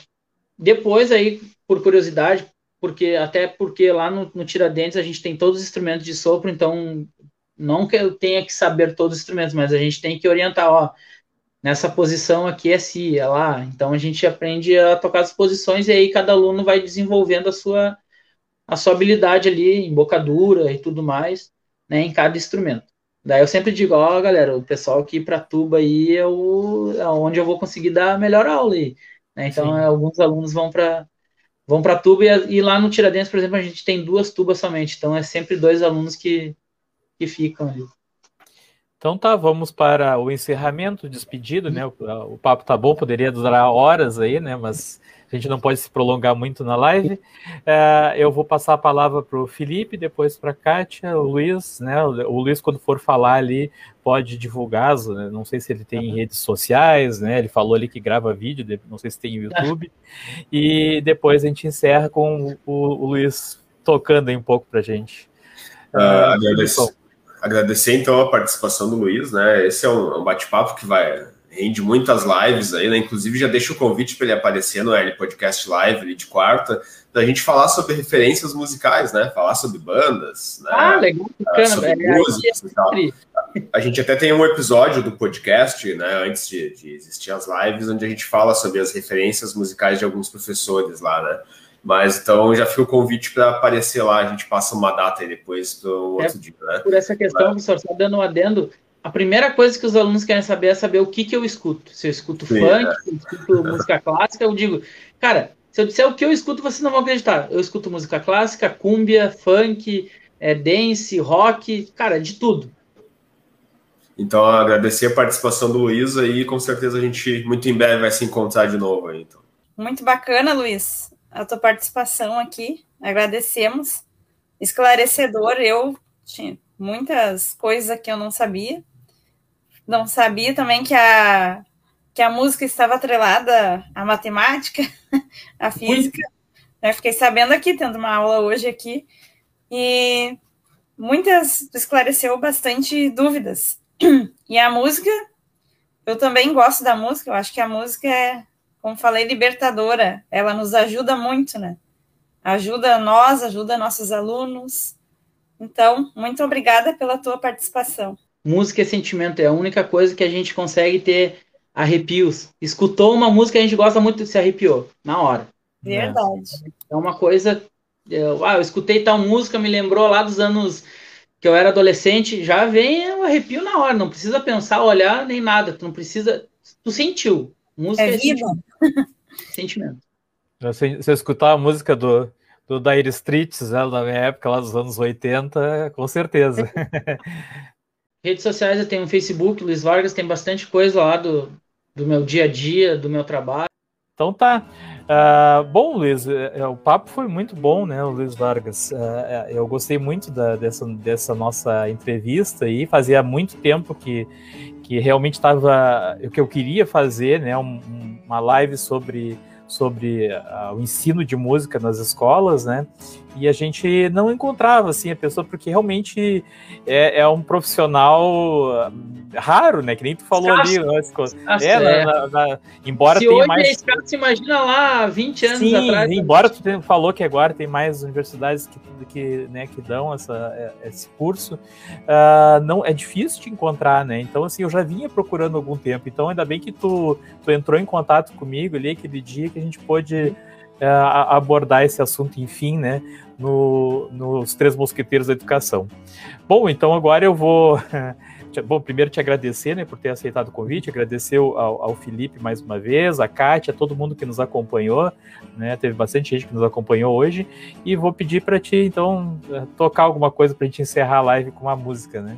depois aí, por curiosidade, porque até porque lá no, no Tiradentes a gente tem todos os instrumentos de sopro, então não que eu tenha que saber todos os instrumentos, mas a gente tem que orientar, ó, nessa posição aqui é si, é lá. Então a gente aprende a tocar as posições e aí cada aluno vai desenvolvendo a sua a sua habilidade ali, embocadura e tudo mais, né, em cada instrumento. Daí eu sempre digo, ó, oh, galera, o pessoal aqui para tuba aí é, o, é onde eu vou conseguir dar a melhor aula aí. Né? Então é, alguns alunos vão para vão para tuba e, e, lá no Tiradentes, por exemplo, a gente tem duas tubas somente. Então é sempre dois alunos que que ficam ali. Então tá, vamos para o encerramento, despedido, né? O, o, papo tá bom, poderia durar horas aí, né? Mas a gente não pode se prolongar muito na live. É, eu vou passar a palavra para o Felipe, depois para a Kátia, o Luiz, né? O Luiz, quando for falar ali, pode divulgar, né? não sei se ele tem redes sociais, né? Ele falou ali que grava vídeo, não sei se tem YouTube. [LAUGHS] E depois a gente encerra com o, o Luiz tocando aí um pouco para a gente. Uh, agradeço agradecer então a participação do Luiz, né? Esse é um, um bate-papo que vai rende muitas lives aí, né? Inclusive já deixo o convite para ele aparecer no L Podcast Live ali de quarta, da gente falar sobre referências musicais, né? Falar sobre bandas, né? Ah, legal, bacana, sobre é, músicas e tal. A gente até tem um episódio do podcast, né? Antes de, de existir as lives, onde a gente fala sobre as referências musicais de alguns professores lá, né? Mas então já fica o convite para aparecer lá, a gente passa uma data aí depois para o é, outro dia, né? Por essa questão, Mas... professor, só dando um adendo, a primeira coisa que os alunos querem saber é saber o que, que eu escuto. Se eu escuto Sim, funk, é. se eu escuto [LAUGHS] música clássica, eu digo, cara, se eu disser o que eu escuto, vocês não vão acreditar. Eu escuto música clássica, cúmbia, funk, é, dance, rock, cara, de tudo. Então, agradecer a participação do Luiz aí, com certeza a gente muito em breve vai se encontrar de novo aí. Então. Muito bacana, Luiz a tua participação aqui. Agradecemos. Esclarecedor, eu tinha muitas coisas que eu não sabia. Não sabia também que a, que a música estava atrelada à matemática, [LAUGHS] à física. Eu fiquei sabendo aqui, tendo uma aula hoje aqui. E muitas esclareceu bastante dúvidas. [CLEARS THROAT] E a música, eu também gosto da música, eu acho que a música é como falei, libertadora. Ela nos ajuda muito, né? Ajuda nós, ajuda nossos alunos. Então, muito obrigada pela tua participação. Música é sentimento, é a única coisa que a gente consegue ter arrepios. Escutou uma música a gente gosta muito de se arrepiou, na hora. Verdade. É uma coisa. Eu, ah, eu escutei tal música, me lembrou lá dos anos que eu era adolescente, já vem o arrepio na hora, não precisa pensar, olhar, nem nada. Tu não precisa. Tu sentiu. Música é, é sentimento. [LAUGHS] sentimento. Se você escutar a música do, do Dire Streets, né, da minha época, lá dos anos 80, com certeza. [LAUGHS] Redes sociais, eu tenho um Facebook, Luiz Vargas, tem bastante coisa lá do, do meu dia a dia, do meu trabalho. Então tá. Uh, bom, Luiz, é, é, o papo foi muito bom, né, Luiz Vargas? Uh, eu gostei muito da, dessa, dessa nossa entrevista e fazia muito tempo que, que realmente estava o que eu queria fazer, né, um, uma live sobre sobre uh, o ensino de música nas escolas, né? E a gente não encontrava assim a pessoa porque realmente é, é um profissional ah, raro, né? Que nem tu falou ali. Né? É, é. Na, na, embora Se tenha mais. Esse cara se imagina lá 20 anos Sim, atrás. Né? Embora tu tenha, falou que agora tem mais universidades que, que, né, que dão essa, é, esse curso, uh, não é difícil de encontrar, né? Então, assim, eu já vinha procurando algum tempo. Então, ainda bem que tu, tu entrou em contato comigo ali aquele dia que a gente pôde uh, abordar esse assunto, enfim, né? No, nos Três Mosqueteiros da Educação. Bom, então agora eu vou. [LAUGHS] Bom, primeiro te agradecer né, por ter aceitado o convite, agradecer ao, ao, Felipe mais uma vez, a Kátia, todo mundo que nos acompanhou, né? Teve bastante gente que nos acompanhou hoje, e vou pedir para ti, então, tocar alguma coisa para a gente encerrar a live com uma música, né?